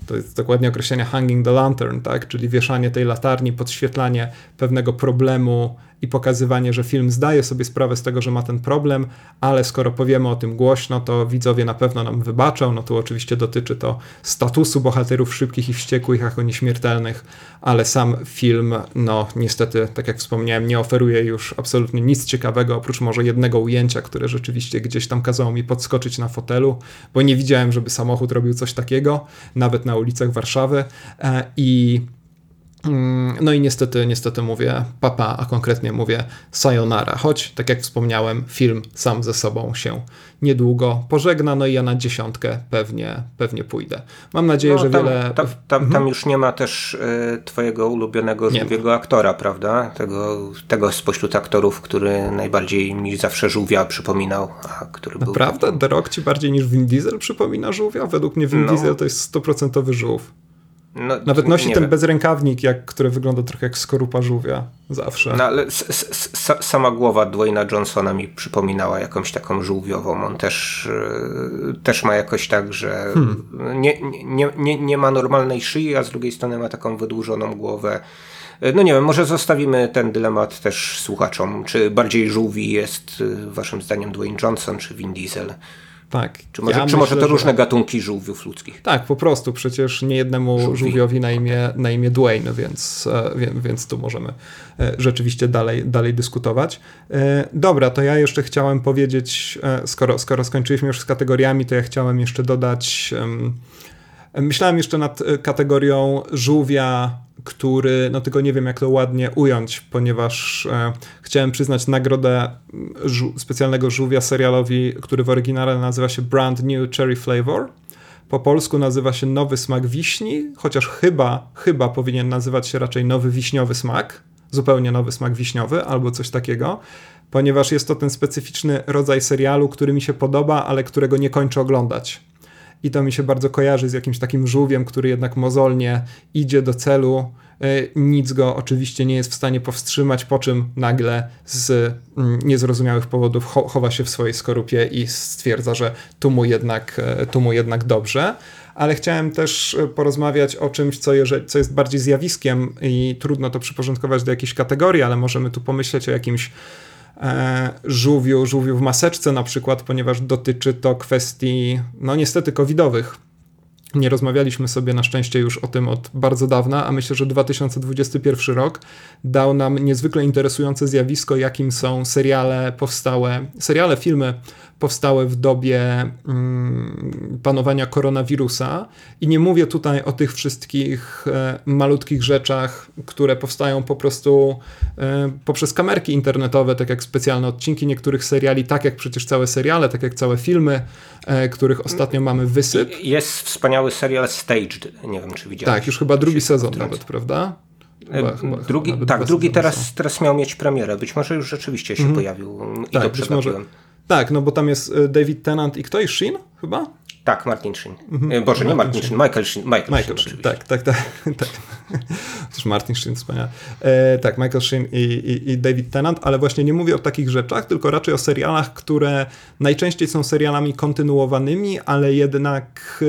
to jest dokładnie określenie hanging the lantern, tak? czyli wieszanie tej latarni, podświetlanie pewnego problemu i pokazywanie, że film zdaje sobie sprawę z tego, że ma ten problem, ale skoro powiemy o tym głośno, to widzowie na pewno nam wybaczą. No tu oczywiście dotyczy to statusu bohaterów szybkich i wściekłych jako nieśmiertelnych, ale sam film, no niestety, tak jak wspomniałem, nie oferuje już absolutnie nic ciekawego, oprócz może jednego ujęcia, które rzeczywiście gdzieś tam kazało mi podskoczyć na fotelu, bo nie widziałem, żeby samochód robił coś takiego, nawet na ulicach Warszawy. E, I no i niestety, niestety mówię papa, a konkretnie mówię sayonara, choć tak jak wspomniałem, film sam ze sobą się niedługo pożegna, no i ja na dziesiątkę pewnie, pewnie pójdę. Mam nadzieję, no, że tam, wiele... Tam, tam, mhm. tam, już nie ma też y, twojego ulubionego żółwiego aktora, prawda? Tego, tego spośród aktorów, który najbardziej mi zawsze żółwia przypominał, a który był... Naprawdę? The Rock ci bardziej niż Vin Diesel przypomina żółwia? Według mnie Vin no. Diesel to jest stuprocentowy żółw. No, Nawet nosi ten wiem. bezrękawnik, jak, który wygląda trochę jak skorupa żółwia. Zawsze. No ale sama głowa Dwayna Johnsona mi przypominała jakąś taką żółwiową. On też, yy, też ma jakoś tak, że hmm. nie, nie, nie, nie ma normalnej szyi, a z drugiej strony ma taką wydłużoną głowę. E, no nie wiem, może zostawimy ten dylemat też słuchaczom. Czy bardziej żółwi jest e, waszym zdaniem Dwayne Johnson czy Vin Diesel? Tak. Czy może, ja czy może to że... różne gatunki żółwiów ludzkich? Tak, po prostu. Przecież nie jednemu Żółwi. żółwiowi na imię, na imię Dwayne, więc, e, więc tu możemy e, rzeczywiście dalej, dalej dyskutować. E, dobra, to ja jeszcze chciałem powiedzieć, skoro, skoro skończyliśmy już z kategoriami, to ja chciałem jeszcze dodać. Myślałem jeszcze nad kategorią żółwia który, no tylko nie wiem jak to ładnie ująć, ponieważ e, chciałem przyznać nagrodę żu specjalnego żółwia serialowi, który w oryginale nazywa się Brand New Cherry Flavor. Po polsku nazywa się Nowy Smak Wiśni, chociaż chyba, chyba powinien nazywać się raczej Nowy Wiśniowy Smak, zupełnie nowy smak wiśniowy albo coś takiego, ponieważ jest to ten specyficzny rodzaj serialu, który mi się podoba, ale którego nie kończę oglądać i to mi się bardzo kojarzy z jakimś takim żółwiem, który jednak mozolnie idzie do celu. E, nic go oczywiście nie jest w stanie powstrzymać, po czym nagle z mm, niezrozumiałych powodów chowa się w swojej skorupie i stwierdza, że tu mu jednak, e, tu mu jednak dobrze. Ale chciałem też e, porozmawiać o czymś, co, co jest bardziej zjawiskiem i trudno to przyporządkować do jakiejś kategorii, ale możemy tu pomyśleć o jakimś żółwiu, żółwiu w maseczce na przykład, ponieważ dotyczy to kwestii, no niestety, covidowych. Nie rozmawialiśmy sobie na szczęście już o tym od bardzo dawna, a myślę, że 2021 rok dał nam niezwykle interesujące zjawisko, jakim są seriale powstałe, seriale, filmy powstałe w dobie mm, panowania koronawirusa. I nie mówię tutaj o tych wszystkich e, malutkich rzeczach, które powstają po prostu e, poprzez kamerki internetowe, tak jak specjalne odcinki niektórych seriali, tak jak przecież całe seriale, tak jak całe filmy, e, których ostatnio mamy wysyp. Jest wspaniały serial Staged, nie wiem czy widziałeś. Tak, już chyba drugi sezon nawet, prawda? Chyba, chyba, drugi, chyba tak, drugi teraz, teraz miał mieć premierę. Być może już rzeczywiście się mm. pojawił i tak, to być może, tak, no bo tam jest e, David Tennant i kto jest Sheen chyba? Tak, Martin Sheen. Mhm. Boże, nie Martin Sheen, Michael Sheen. Michael, Michael Sheen, Sheen tak, tak, tak. tak. Też Martin Sheen, wspaniale. E, tak, Michael Sheen i, i, i, David Tennant, ale właśnie nie mówię o takich rzeczach, tylko raczej o serialach, które najczęściej są serialami kontynuowanymi, ale jednak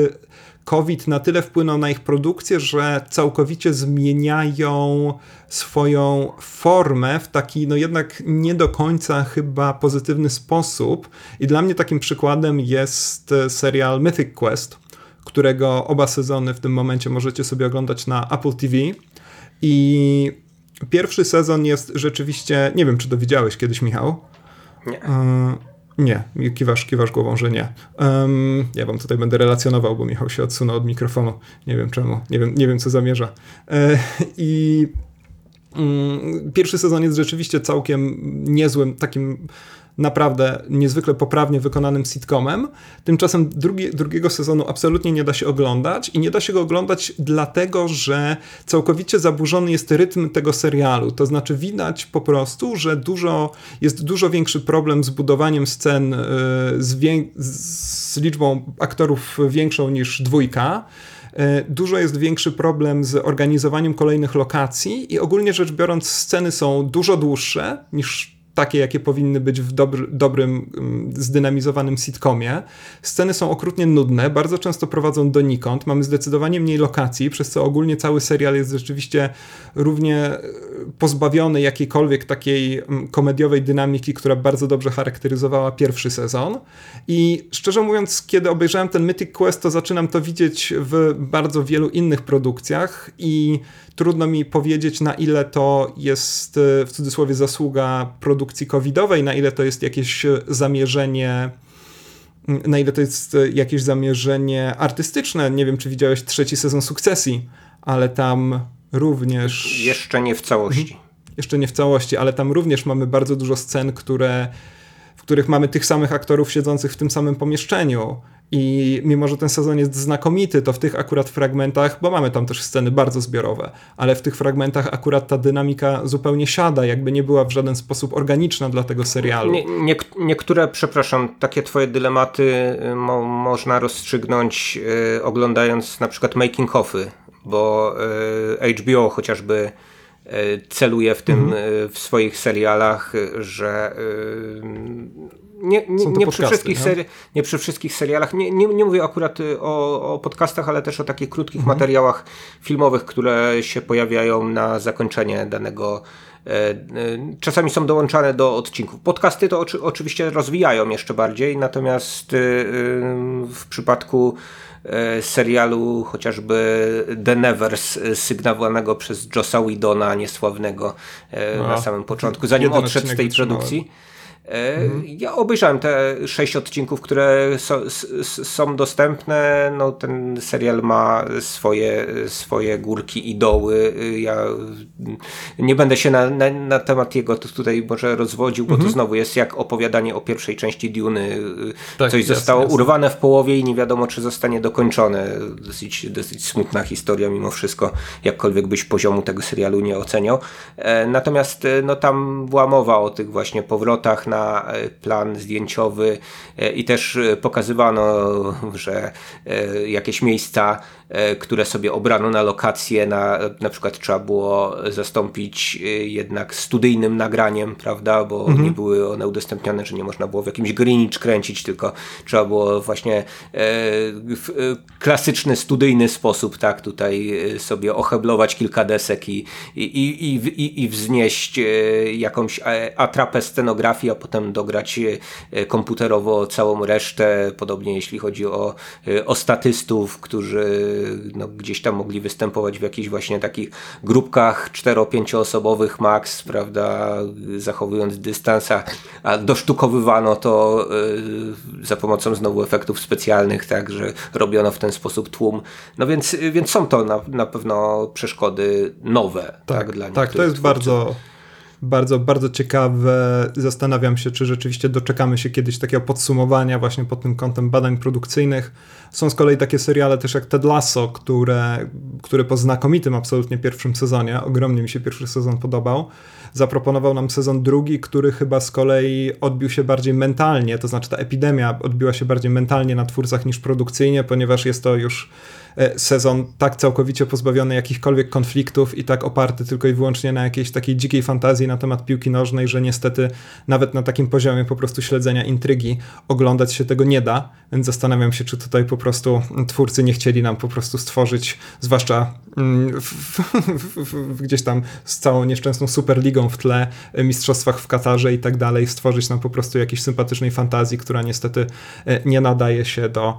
COVID na tyle wpłynął na ich produkcję, że całkowicie zmieniają swoją formę w taki, no jednak nie do końca chyba pozytywny sposób. I dla mnie takim przykładem jest e, serial Mythic Quest, którego oba sezony w tym momencie możecie sobie oglądać na Apple TV. I pierwszy sezon jest rzeczywiście, nie wiem czy to widziałeś kiedyś, Michał. Nie. Y nie, kiwasz, kiwasz głową, że nie. Um, ja wam tutaj będę relacjonował, bo Michał się odsunął od mikrofonu. Nie wiem czemu, nie wiem, nie wiem co zamierza. E, I um, pierwszy sezon jest rzeczywiście całkiem niezłym, takim naprawdę niezwykle poprawnie wykonanym sitcomem. Tymczasem drugi, drugiego sezonu absolutnie nie da się oglądać i nie da się go oglądać dlatego, że całkowicie zaburzony jest rytm tego serialu. To znaczy widać po prostu, że dużo, jest dużo większy problem z budowaniem scen y, z, z liczbą aktorów większą niż dwójka y, dużo jest większy problem z organizowaniem kolejnych lokacji i ogólnie rzecz biorąc sceny są dużo dłuższe niż takie, jakie powinny być w dobry, dobrym, mm, zdynamizowanym sitcomie. Sceny są okrutnie nudne, bardzo często prowadzą donikąd, mamy zdecydowanie mniej lokacji, przez co ogólnie cały serial jest rzeczywiście równie e, pozbawiony jakiejkolwiek takiej mm, komediowej dynamiki, która bardzo dobrze charakteryzowała pierwszy sezon. I szczerze mówiąc, kiedy obejrzałem ten Mythic Quest, to zaczynam to widzieć w bardzo wielu innych produkcjach i trudno mi powiedzieć, na ile to jest e, w cudzysłowie zasługa produkcji covidowej, na ile to jest jakieś zamierzenie na ile to jest e, jakieś zamierzenie artystyczne. Nie wiem, czy widziałeś trzeci sezon sukcesji, ale tam również. Jeszcze nie w całości. Mhm. Jeszcze nie w całości, ale tam również mamy bardzo dużo scen, które, w których mamy tych samych aktorów siedzących w tym samym pomieszczeniu. I mimo, że ten sezon jest znakomity, to w tych akurat fragmentach, bo mamy tam też sceny bardzo zbiorowe, ale w tych fragmentach akurat ta dynamika zupełnie siada, jakby nie była w żaden sposób organiczna dla tego serialu. Nie, nie, niektóre, przepraszam, takie twoje dylematy y, mo, można rozstrzygnąć y, oglądając na przykład making-offy, bo y, HBO chociażby celuje w tym mhm. Y, w swoich serialach, że nie, nie, nie, przy wszystkich seri- nie przy wszystkich serialach, nie, nie, nie mówię akurat o, o podcastach, ale też o takich krótkich mhm. materiałach filmowych, które się pojawiają na zakończenie danego e, e, czasami są dołączane do odcinków. Podcasty to oczy, oczywiście rozwijają jeszcze bardziej, natomiast w przypadku e, serialu chociażby The Nevers sygnowanego przez Jossa Widona, niesławnego no. na samym początku, zanim odszedł z tej produkcji. Mhm. Ja obejrzałem te sześć odcinków, które so, są dostępne. No, ten serial ma swoje, swoje górki i doły. Ja nie będę się na, na, na temat jego tutaj może rozwodził, bo mhm. to znowu jest jak opowiadanie o pierwszej części Duny. Tak, Coś jasne, zostało jasne. urwane w połowie i nie wiadomo, czy zostanie dokończone. Dosyć, dosyć smutna historia mimo wszystko, jakkolwiek byś poziomu tego serialu nie oceniał. E, natomiast no, tam była mowa o tych właśnie powrotach na e, plan zdjęciowy e, i też e, pokazywano, że jakieś miejsca które sobie obrano na lokację, na, na przykład trzeba było zastąpić e, jednak studyjnym nagraniem, prawda, bo mhm. nie były one udostępnione, że nie można było w jakimś Greenwich kręcić, tylko trzeba było właśnie e, w klasyczny, studyjny sposób, tak, tutaj sobie oheblować kilka desek i, i, i, i, i wznieść jakąś atrapę scenografii, a potem dograć komputerowo całą resztę, podobnie jeśli chodzi o, o statystów, którzy no, gdzieś tam mogli występować w jakichś właśnie takich grupkach 4-5 osobowych max, prawda, zachowując dystans, a dosztukowywano to y, za pomocą znowu efektów specjalnych, tak, że robiono w ten sposób tłum. No więc, więc są to na, na pewno przeszkody nowe. Tak, tak, dla tak to jest twórców. bardzo bardzo, bardzo ciekawe. Zastanawiam się, czy rzeczywiście doczekamy się kiedyś takiego podsumowania właśnie pod tym kątem badań produkcyjnych. Są z kolei takie seriale też jak Ted Lasso, które, które po znakomitym absolutnie pierwszym sezonie, ogromnie mi się pierwszy sezon podobał, zaproponował nam sezon drugi, który chyba z kolei odbił się bardziej mentalnie, to znaczy ta epidemia odbiła się bardziej mentalnie na twórcach niż produkcyjnie, ponieważ jest to już sezon tak całkowicie pozbawiony jakichkolwiek konfliktów i tak oparty tylko i wyłącznie na jakiejś takiej dzikiej fantazji na temat piłki nożnej, że niestety nawet na takim poziomie po prostu śledzenia intrygi oglądać się tego nie da, więc zastanawiam się, czy tutaj po prostu twórcy nie chcieli nam po prostu stworzyć, zwłaszcza w, w, w, gdzieś tam z całą nieszczęsną Superligą w tle, e, mistrzostwach w Katarze i tak dalej, stworzyć nam po prostu jakiejś sympatycznej fantazji, która niestety e, nie nadaje się do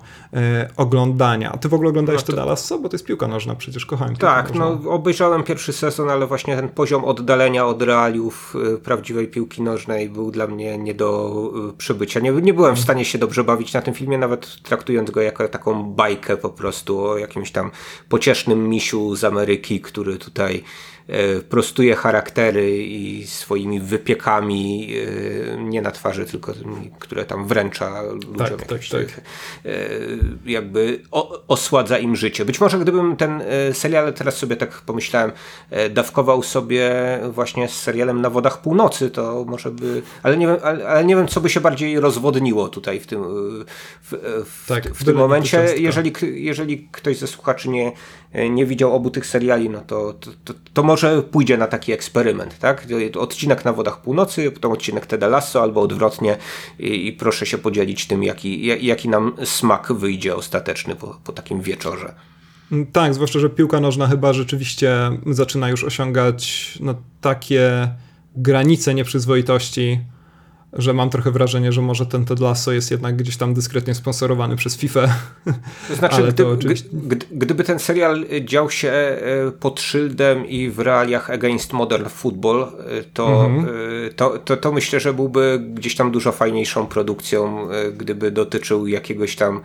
oglądania. A ty w ogóle oglądałeś to Dallas, co? Bo to jest piłka nożna, przecież kochałem Tak, no obejrzałem pierwszy sezon, ale właśnie ten poziom oddalenia od realiów prawdziwej piłki nożnej był dla mnie nie do przybycia. Nie, nie byłem w stanie się dobrze bawić na tym filmie, nawet traktując go jako taką bajkę po prostu o jakimś tam pociesznym misiu z Ameryki, który tutaj E, prostuje charaktery i swoimi wypiekami e, nie na twarzy, tylko które tam wręcza ludziom tak, tak, tak. E, jakby osładza im życie. Być może gdybym ten serial, teraz sobie tak pomyślałem, dawkował sobie właśnie z serialem na wodach północy, to może by, ale nie wiem, ale, ale nie wiem co by się bardziej rozwodniło tutaj w tym, w, w, tak, w tym momencie. Jeżeli, jeżeli ktoś ze słuchaczy nie, nie widział obu tych seriali, no to, to, to, to może pójdzie na taki eksperyment, tak? Odcinek na Wodach Północy, potem odcinek Teda Lasso, albo odwrotnie i, i proszę się podzielić tym, jaki, jaki nam smak wyjdzie ostateczny po, po takim wieczorze. Tak, zwłaszcza, że piłka nożna chyba rzeczywiście zaczyna już osiągać no, takie granice nieprzyzwoitości, że mam trochę wrażenie, że może ten Ted Lasso jest jednak gdzieś tam dyskretnie sponsorowany przez FIFA. To znaczy, Ale gdy, to oczywiście... gdyby ten serial dział się e, pod szyldem i w realiach Against Modern Football, e, to, mhm. E, to, to, to, myślę, że byłby gdzieś tam dużo fajniejszą produkcją, gdyby dotyczył jakiegoś tam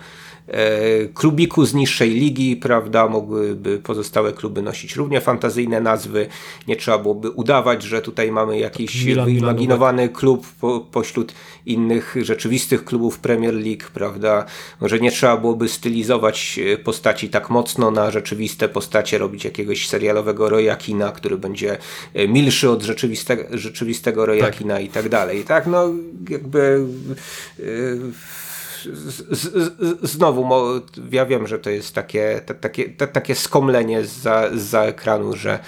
klubiku z niższej ligi, prawda, mogłyby pozostałe kluby nosić równie fantazyjne nazwy, nie trzeba byłoby udawać, że tutaj mamy jakiś Milan, wyimaginowany Milan, klub po, pośród innych rzeczywistych klubów Premier League, prawda, że nie trzeba byłoby stylizować e, postaci tak mocno na rzeczywiste postacie, robić jakiegoś serialowego Rojakina, który będzie e, milszy od rzeczywistego, rzeczywistego Rojakina tak. i tak dalej, tak, no jakby yy, z, z, znowu, ja wiem, że to jest takie, takie, takie skomlenie za, za ekranu, że,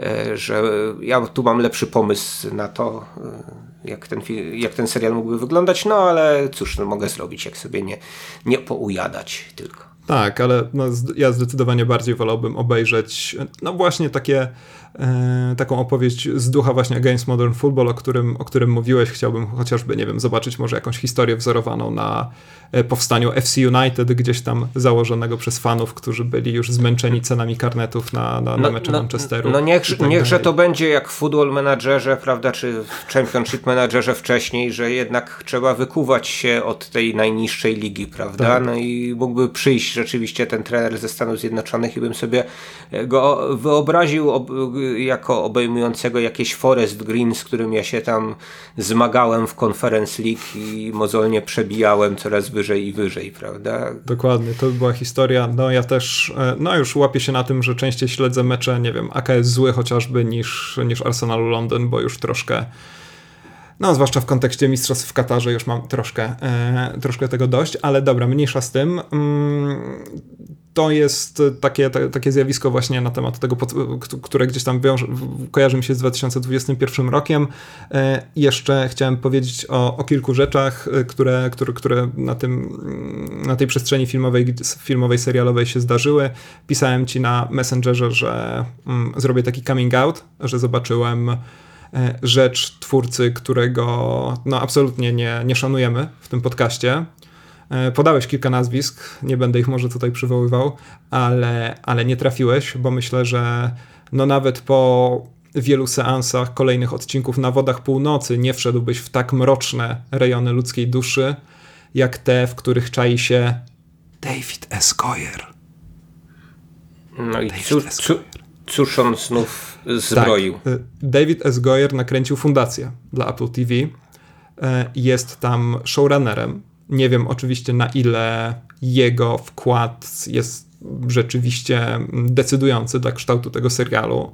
e, że ja tu mam lepszy pomysł na to, e, jak ten, jak ten serial mógłby wyglądać, no ale cóż, no, mogę zrobić, jak sobie nie, nie poujadać tylko. Tak, ale no, ja zdecydowanie bardziej wolałbym obejrzeć, no właśnie takie taką opowieść z ducha właśnie Against Modern Football, o którym, o którym mówiłeś. Chciałbym chociażby, nie wiem, zobaczyć może jakąś historię wzorowaną na e, powstaniu FC United, gdzieś tam założonego przez fanów, którzy byli już zmęczeni cenami karnetów na, na, na no, mecze no, Manchesteru. No niech, tak niechże to będzie jak w Football Managerze, prawda, czy w Championship Managerze wcześniej, że jednak trzeba wykuwać się od tej najniższej ligi, prawda? Tak. No i mógłby przyjść rzeczywiście ten trener ze Stanów Zjednoczonych i bym sobie go wyobraził jako obejmującego jakieś Forest Green, z którym ja się tam zmagałem w Conference League i mozolnie przebijałem coraz wyżej i wyżej, prawda? Dokładnie, to była historia. No ja też, e, no już łapię się na tym, że częściej śledzę mecze, nie wiem, AKS zły chociażby niż, niż Arsenalu Londyn, bo już troszkę no, zwłaszcza w kontekście mistrzostw w Katarze już mam troszkę, e, troszkę tego dość, ale dobra, mniejsza z tym. Mm, to jest takie, takie zjawisko właśnie na temat tego, które gdzieś tam wiąże, kojarzy mi się z 2021 rokiem. E, jeszcze chciałem powiedzieć o, o kilku rzeczach, e, które, które, które na, tym, na tej przestrzeni filmowej, filmowej, serialowej się zdarzyły. Pisałem ci na Messengerze, że mm, zrobię taki coming out, że zobaczyłem rzecz twórcy, którego no, absolutnie nie, nie szanujemy w tym podcaście. E, podałeś kilka nazwisk, nie będę ich może tutaj przywoływał, ale, ale nie trafiłeś, bo myślę, że no nawet po wielu seansach kolejnych odcinków na wodach północy nie wszedłbyś w tak mroczne rejony ludzkiej duszy, jak te, w których czai się David S. Goyer. No i cóż, cóż on znów zbroił. Tak. David S. Goyer nakręcił fundację dla Apple TV. E, jest tam showrunnerem. Nie wiem oczywiście na ile jego wkład jest rzeczywiście decydujący dla kształtu tego serialu,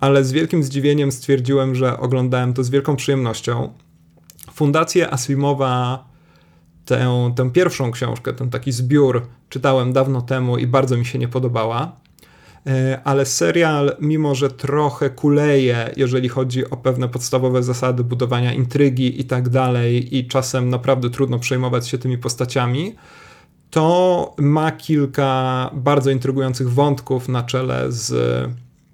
ale z wielkim zdziwieniem stwierdziłem, że oglądałem to z wielką przyjemnością. Fundację Asimowa, tę, tę pierwszą książkę, ten taki zbiór, czytałem dawno temu i bardzo mi się nie podobała. E, ale serial, mimo że trochę kuleje, jeżeli chodzi o pewne podstawowe zasady budowania intrygi i tak dalej, i czasem naprawdę trudno przejmować się tymi postaciami, to ma kilka bardzo intrygujących wątków na czele z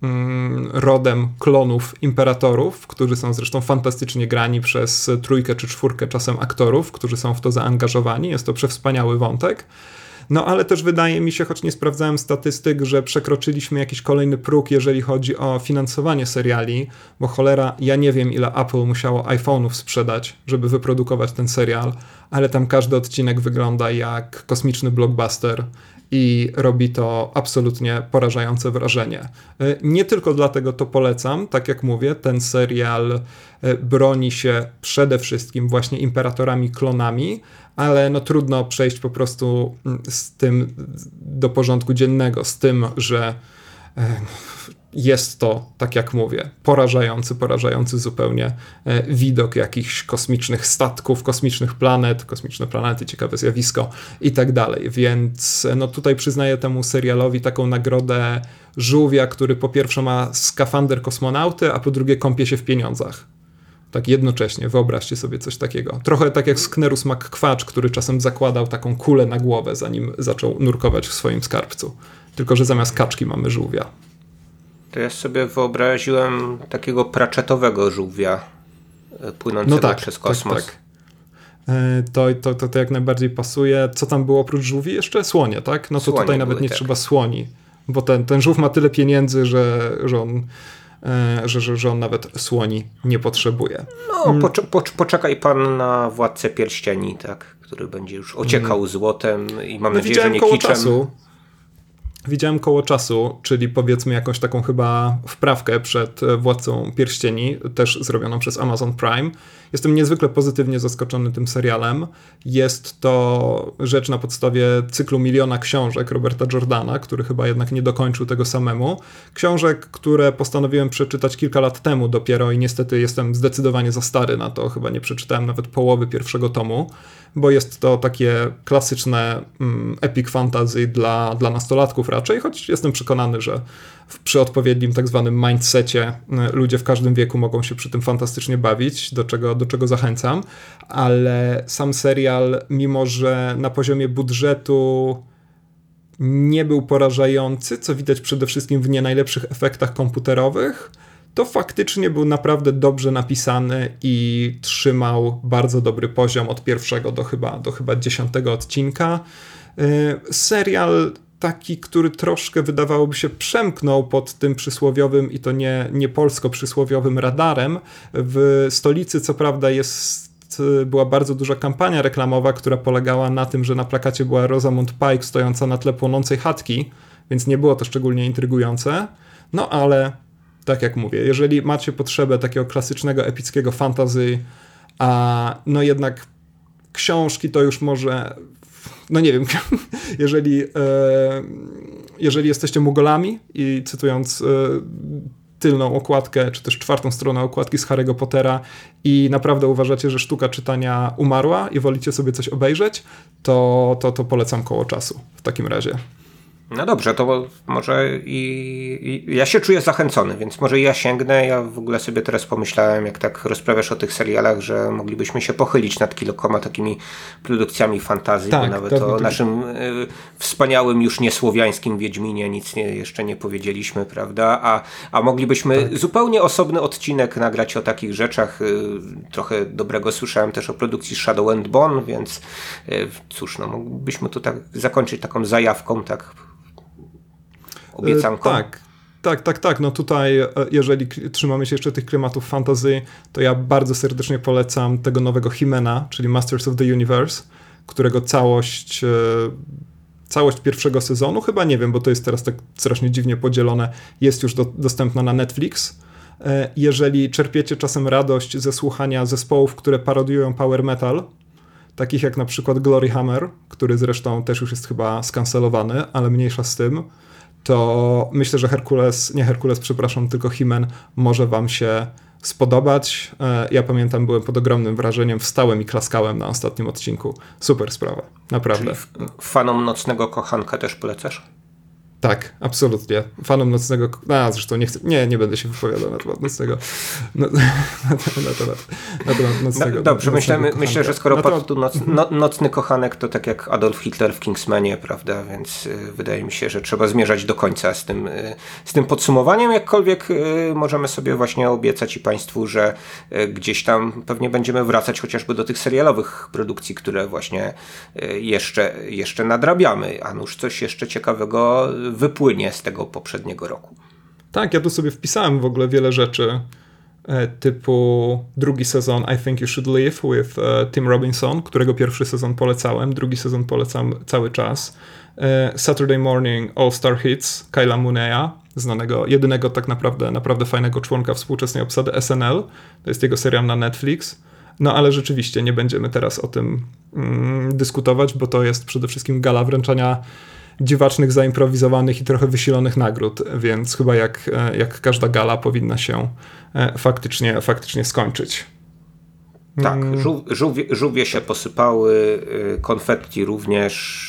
mm, rodem klonów imperatorów, którzy są zresztą fantastycznie grani przez trójkę czy czwórkę czasem aktorów, którzy są w to zaangażowani. Jest to przewspaniały wątek. No ale też wydaje mi się, choć nie sprawdzałem statystyk, że przekroczyliśmy jakiś kolejny próg, jeżeli chodzi o finansowanie seriali, bo cholera, ja nie wiem ile Apple musiało iPhone'ów sprzedać, żeby wyprodukować ten serial, ale tam każdy odcinek wygląda jak kosmiczny blockbuster i robi to absolutnie porażające wrażenie. E, nie tylko dlatego to polecam, tak jak mówię, ten serial e, broni się przede wszystkim właśnie imperatorami klonami, ale no trudno przejść po prostu mm, z tym do porządku dziennego, z tym, że e, jest to, tak jak mówię, porażający, porażający zupełnie e, widok jakichś kosmicznych statków, kosmicznych planet, kosmiczne planety, ciekawe zjawisko i tak dalej. Więc e, no tutaj przyznaję temu serialowi taką nagrodę żółwia, który po pierwsze ma skafander kosmonauty, a po drugie kąpie się w pieniądzach. Tak jednocześnie, wyobraźcie sobie coś takiego. Trochę tak jak Sknerus McQuatch, który czasem zakładał taką kulę na głowę, zanim zaczął nurkować w swoim skarbcu. Tylko, że zamiast kaczki mamy żółwia. To ja sobie wyobraziłem takiego praczetowego żółwia e, płynącego no tak, przez tak, kosmos. Tak, tak. To, to, to, to jak najbardziej pasuje. Co tam było oprócz żółwi? Jeszcze słonie, tak? No to słonie tutaj nawet nie tak. trzeba słoni, bo ten, ten żółw ma tyle pieniędzy, że, że on że, że, że on nawet słoni nie potrzebuje. No, mm. poczekaj pan na Władcę Pierścieni, tak? który będzie już ociekał mm. złotem i mam no, nadzieję, że nie koło kiczem. Czasu. Widziałem koło czasu, czyli powiedzmy jakąś taką chyba wprawkę przed Władcą Pierścieni, też zrobioną przez Amazon Prime. Jestem niezwykle pozytywnie zaskoczony tym serialem. Jest to rzecz na podstawie cyklu miliona książek Roberta Jordana, który chyba jednak nie dokończył tego samemu. Książek, które postanowiłem przeczytać kilka lat temu dopiero i niestety jestem zdecydowanie za stary na to. Chyba nie przeczytałem nawet połowy pierwszego tomu, bo jest to takie klasyczne mm, epic fantasy dla, dla nastolatków raczej, choć jestem przekonany, że przy odpowiednim tak zwanym mindsetie y, ludzie w każdym wieku mogą się przy tym fantastycznie bawić, do czego, do czego zachęcam, ale sam serial, mimo że na poziomie budżetu nie był porażający, co widać przede wszystkim w nie najlepszych efektach komputerowych, to faktycznie był naprawdę dobrze napisany i trzymał bardzo dobry poziom od pierwszego do chyba, do chyba dziesiątego odcinka. Y, serial taki, który troszkę wydawałoby się przemknął pod tym przysłowiowym i to nie, nie polsko przysłowiowym radarem. W stolicy co prawda jest była bardzo duża kampania reklamowa, która polegała na tym, że na plakacie była Rosamund Pike stojąca na tle płonącej chatki, więc nie było to szczególnie intrygujące. No ale tak jak mówię, jeżeli macie potrzebę takiego klasycznego epickiego fantasy, a no jednak książki to już może no nie wiem, jeżeli, e, jeżeli jesteście mugolami i cytując e, tylną okładkę, czy też czwartą stronę okładki z Harry'ego Pottera i naprawdę uważacie, że sztuka czytania umarła i wolicie sobie coś obejrzeć, to, to, to polecam koło czasu w takim razie. No dobrze, to może i, i, ja się czuję zachęcony, więc może ja sięgnę. Ja w ogóle sobie teraz pomyślałem, jak tak rozprawiasz o tych serialach, że moglibyśmy się pochylić nad kilkoma takimi produkcjami fantazji, tak, bo nawet o naszym y, wspaniałym już niesłowiańskim Wiedźminie nic nie, jeszcze nie powiedzieliśmy, prawda? A, a moglibyśmy tak. zupełnie osobny odcinek nagrać o takich rzeczach. Y, trochę dobrego słyszałem też o produkcji Shadow and Bone, więc y, cóż, no moglibyśmy tu tak zakończyć taką zajawką, tak obiecanką. Tak, tak, tak, tak. No tutaj, e, jeżeli trzymamy się jeszcze tych klimatów fantasy, to ja bardzo serdecznie polecam tego nowego Himena, czyli Masters of the Universe, którego całość e, całość pierwszego sezonu, chyba nie wiem, bo to jest teraz tak strasznie dziwnie podzielone, jest już do, dostępna na Netflix. E, jeżeli czerpiecie czasem radość ze słuchania zespołów, które parodiują power metal, takich jak na przykład Glory Hammer, który zresztą też już jest chyba skancelowany, ale mniejsza z tym, to myślę, że Herkules, nie Herkules, przepraszam, tylko Himen może wam się spodobać. E, ja pamiętam, byłem pod ogromnym wrażeniem, wstałem i klaskałem na ostatnim odcinku. Super sprawa, naprawdę. Czyli fanom Nocnego Kochanka też polecasz? Tak, absolutnie. Fanom nocnego. A, zresztą nie chcę. Nie, nie będę się wypowiadał na temat nocnego. Na, na, temat, na temat nocnego. No, dobrze, myślę, myślę, że skoro temat... padł tu noc, no, nocny kochanek, to tak jak Adolf Hitler w Kingsmanie, prawda? Więc y, wydaje mi się, że trzeba zmierzać do końca z tym, y, z tym podsumowaniem. Jakkolwiek y, możemy sobie właśnie obiecać i Państwu, że y, gdzieś tam pewnie będziemy wracać chociażby do tych serialowych produkcji, które właśnie y, jeszcze, jeszcze nadrabiamy. A nuż coś jeszcze ciekawego wypłynie z tego poprzedniego roku. Tak, ja tu sobie wpisałem w ogóle wiele rzeczy e, typu drugi sezon I Think You Should Live with uh, Tim Robinson, którego pierwszy sezon polecałem, drugi sezon polecam cały czas. E, Saturday Morning All Star Hits Kyla Muneya, znanego, jedynego tak naprawdę, naprawdę fajnego członka współczesnej obsady SNL. To jest jego serial na Netflix. No ale rzeczywiście nie będziemy teraz o tym mm, dyskutować, bo to jest przede wszystkim gala wręczania dziwacznych, zaimprowizowanych i trochę wysilonych nagród, więc chyba jak, e, jak każda gala powinna się e, faktycznie, faktycznie skończyć. Tak, mm. żółwie, żółwie się posypały, e, konfetti również.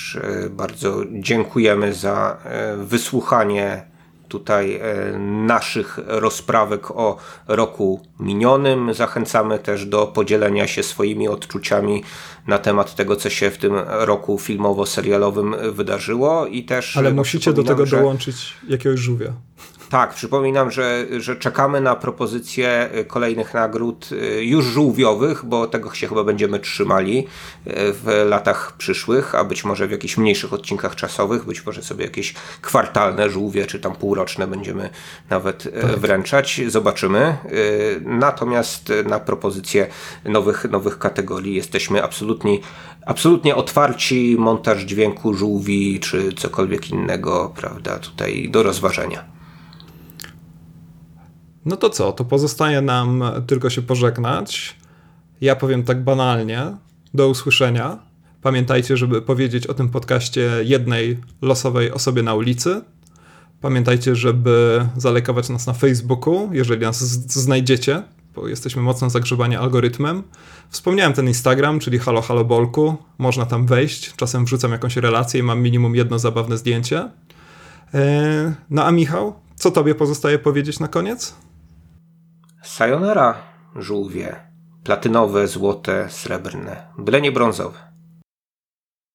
Bardzo dziękujemy za wysłuchanie tutaj e, naszych rozprawek o roku minionym. Zachęcamy też do podzielenia się swoimi odczuciami na temat tego, co się w tym roku filmowo-serialowym wydarzyło i też. Ale musicie do tego dołączyć jakiegoś żółwia. Tak, przypominam, że, że czekamy na propozycje y, kolejnych nagród y, już żółwiowych, bo tego się chyba będziemy trzymali y, w latach przyszłych, a być może w jakichś mniejszych odcinkach czasowych, być może sobie jakieś kwartalne żółwie, czy tam półroczne będziemy nawet tak. wręczać. Zobaczymy. Natomiast na propozycje nowych, nowych kategorii jesteśmy absolutnie absolutnie, absolutnie otwarci, montaż dźwięku żółwi czy cokolwiek innego, prawda, tutaj do rozważenia. No to co, to pozostaje nam tylko się pożegnać. Ja powiem tak banalnie, do usłyszenia. Pamiętajcie, żeby powiedzieć o tym podcaście jednej losowej osobie na ulicy. Pamiętajcie, żeby zalejkować nas na Facebooku, jeżeli nas znajdziecie, bo jesteśmy mocno zagrzebani algorytmem. Wspomniałem ten Instagram, czyli halo halo bolku. Można tam wejść. Czasem wrzucam jakąś relację i mam minimum jedno zabawne zdjęcie. E, no a Michał, co tobie pozostaje powiedzieć na koniec? Sayonara, żółwie. Platynowe, złote, srebrne. Byle nie brązowe.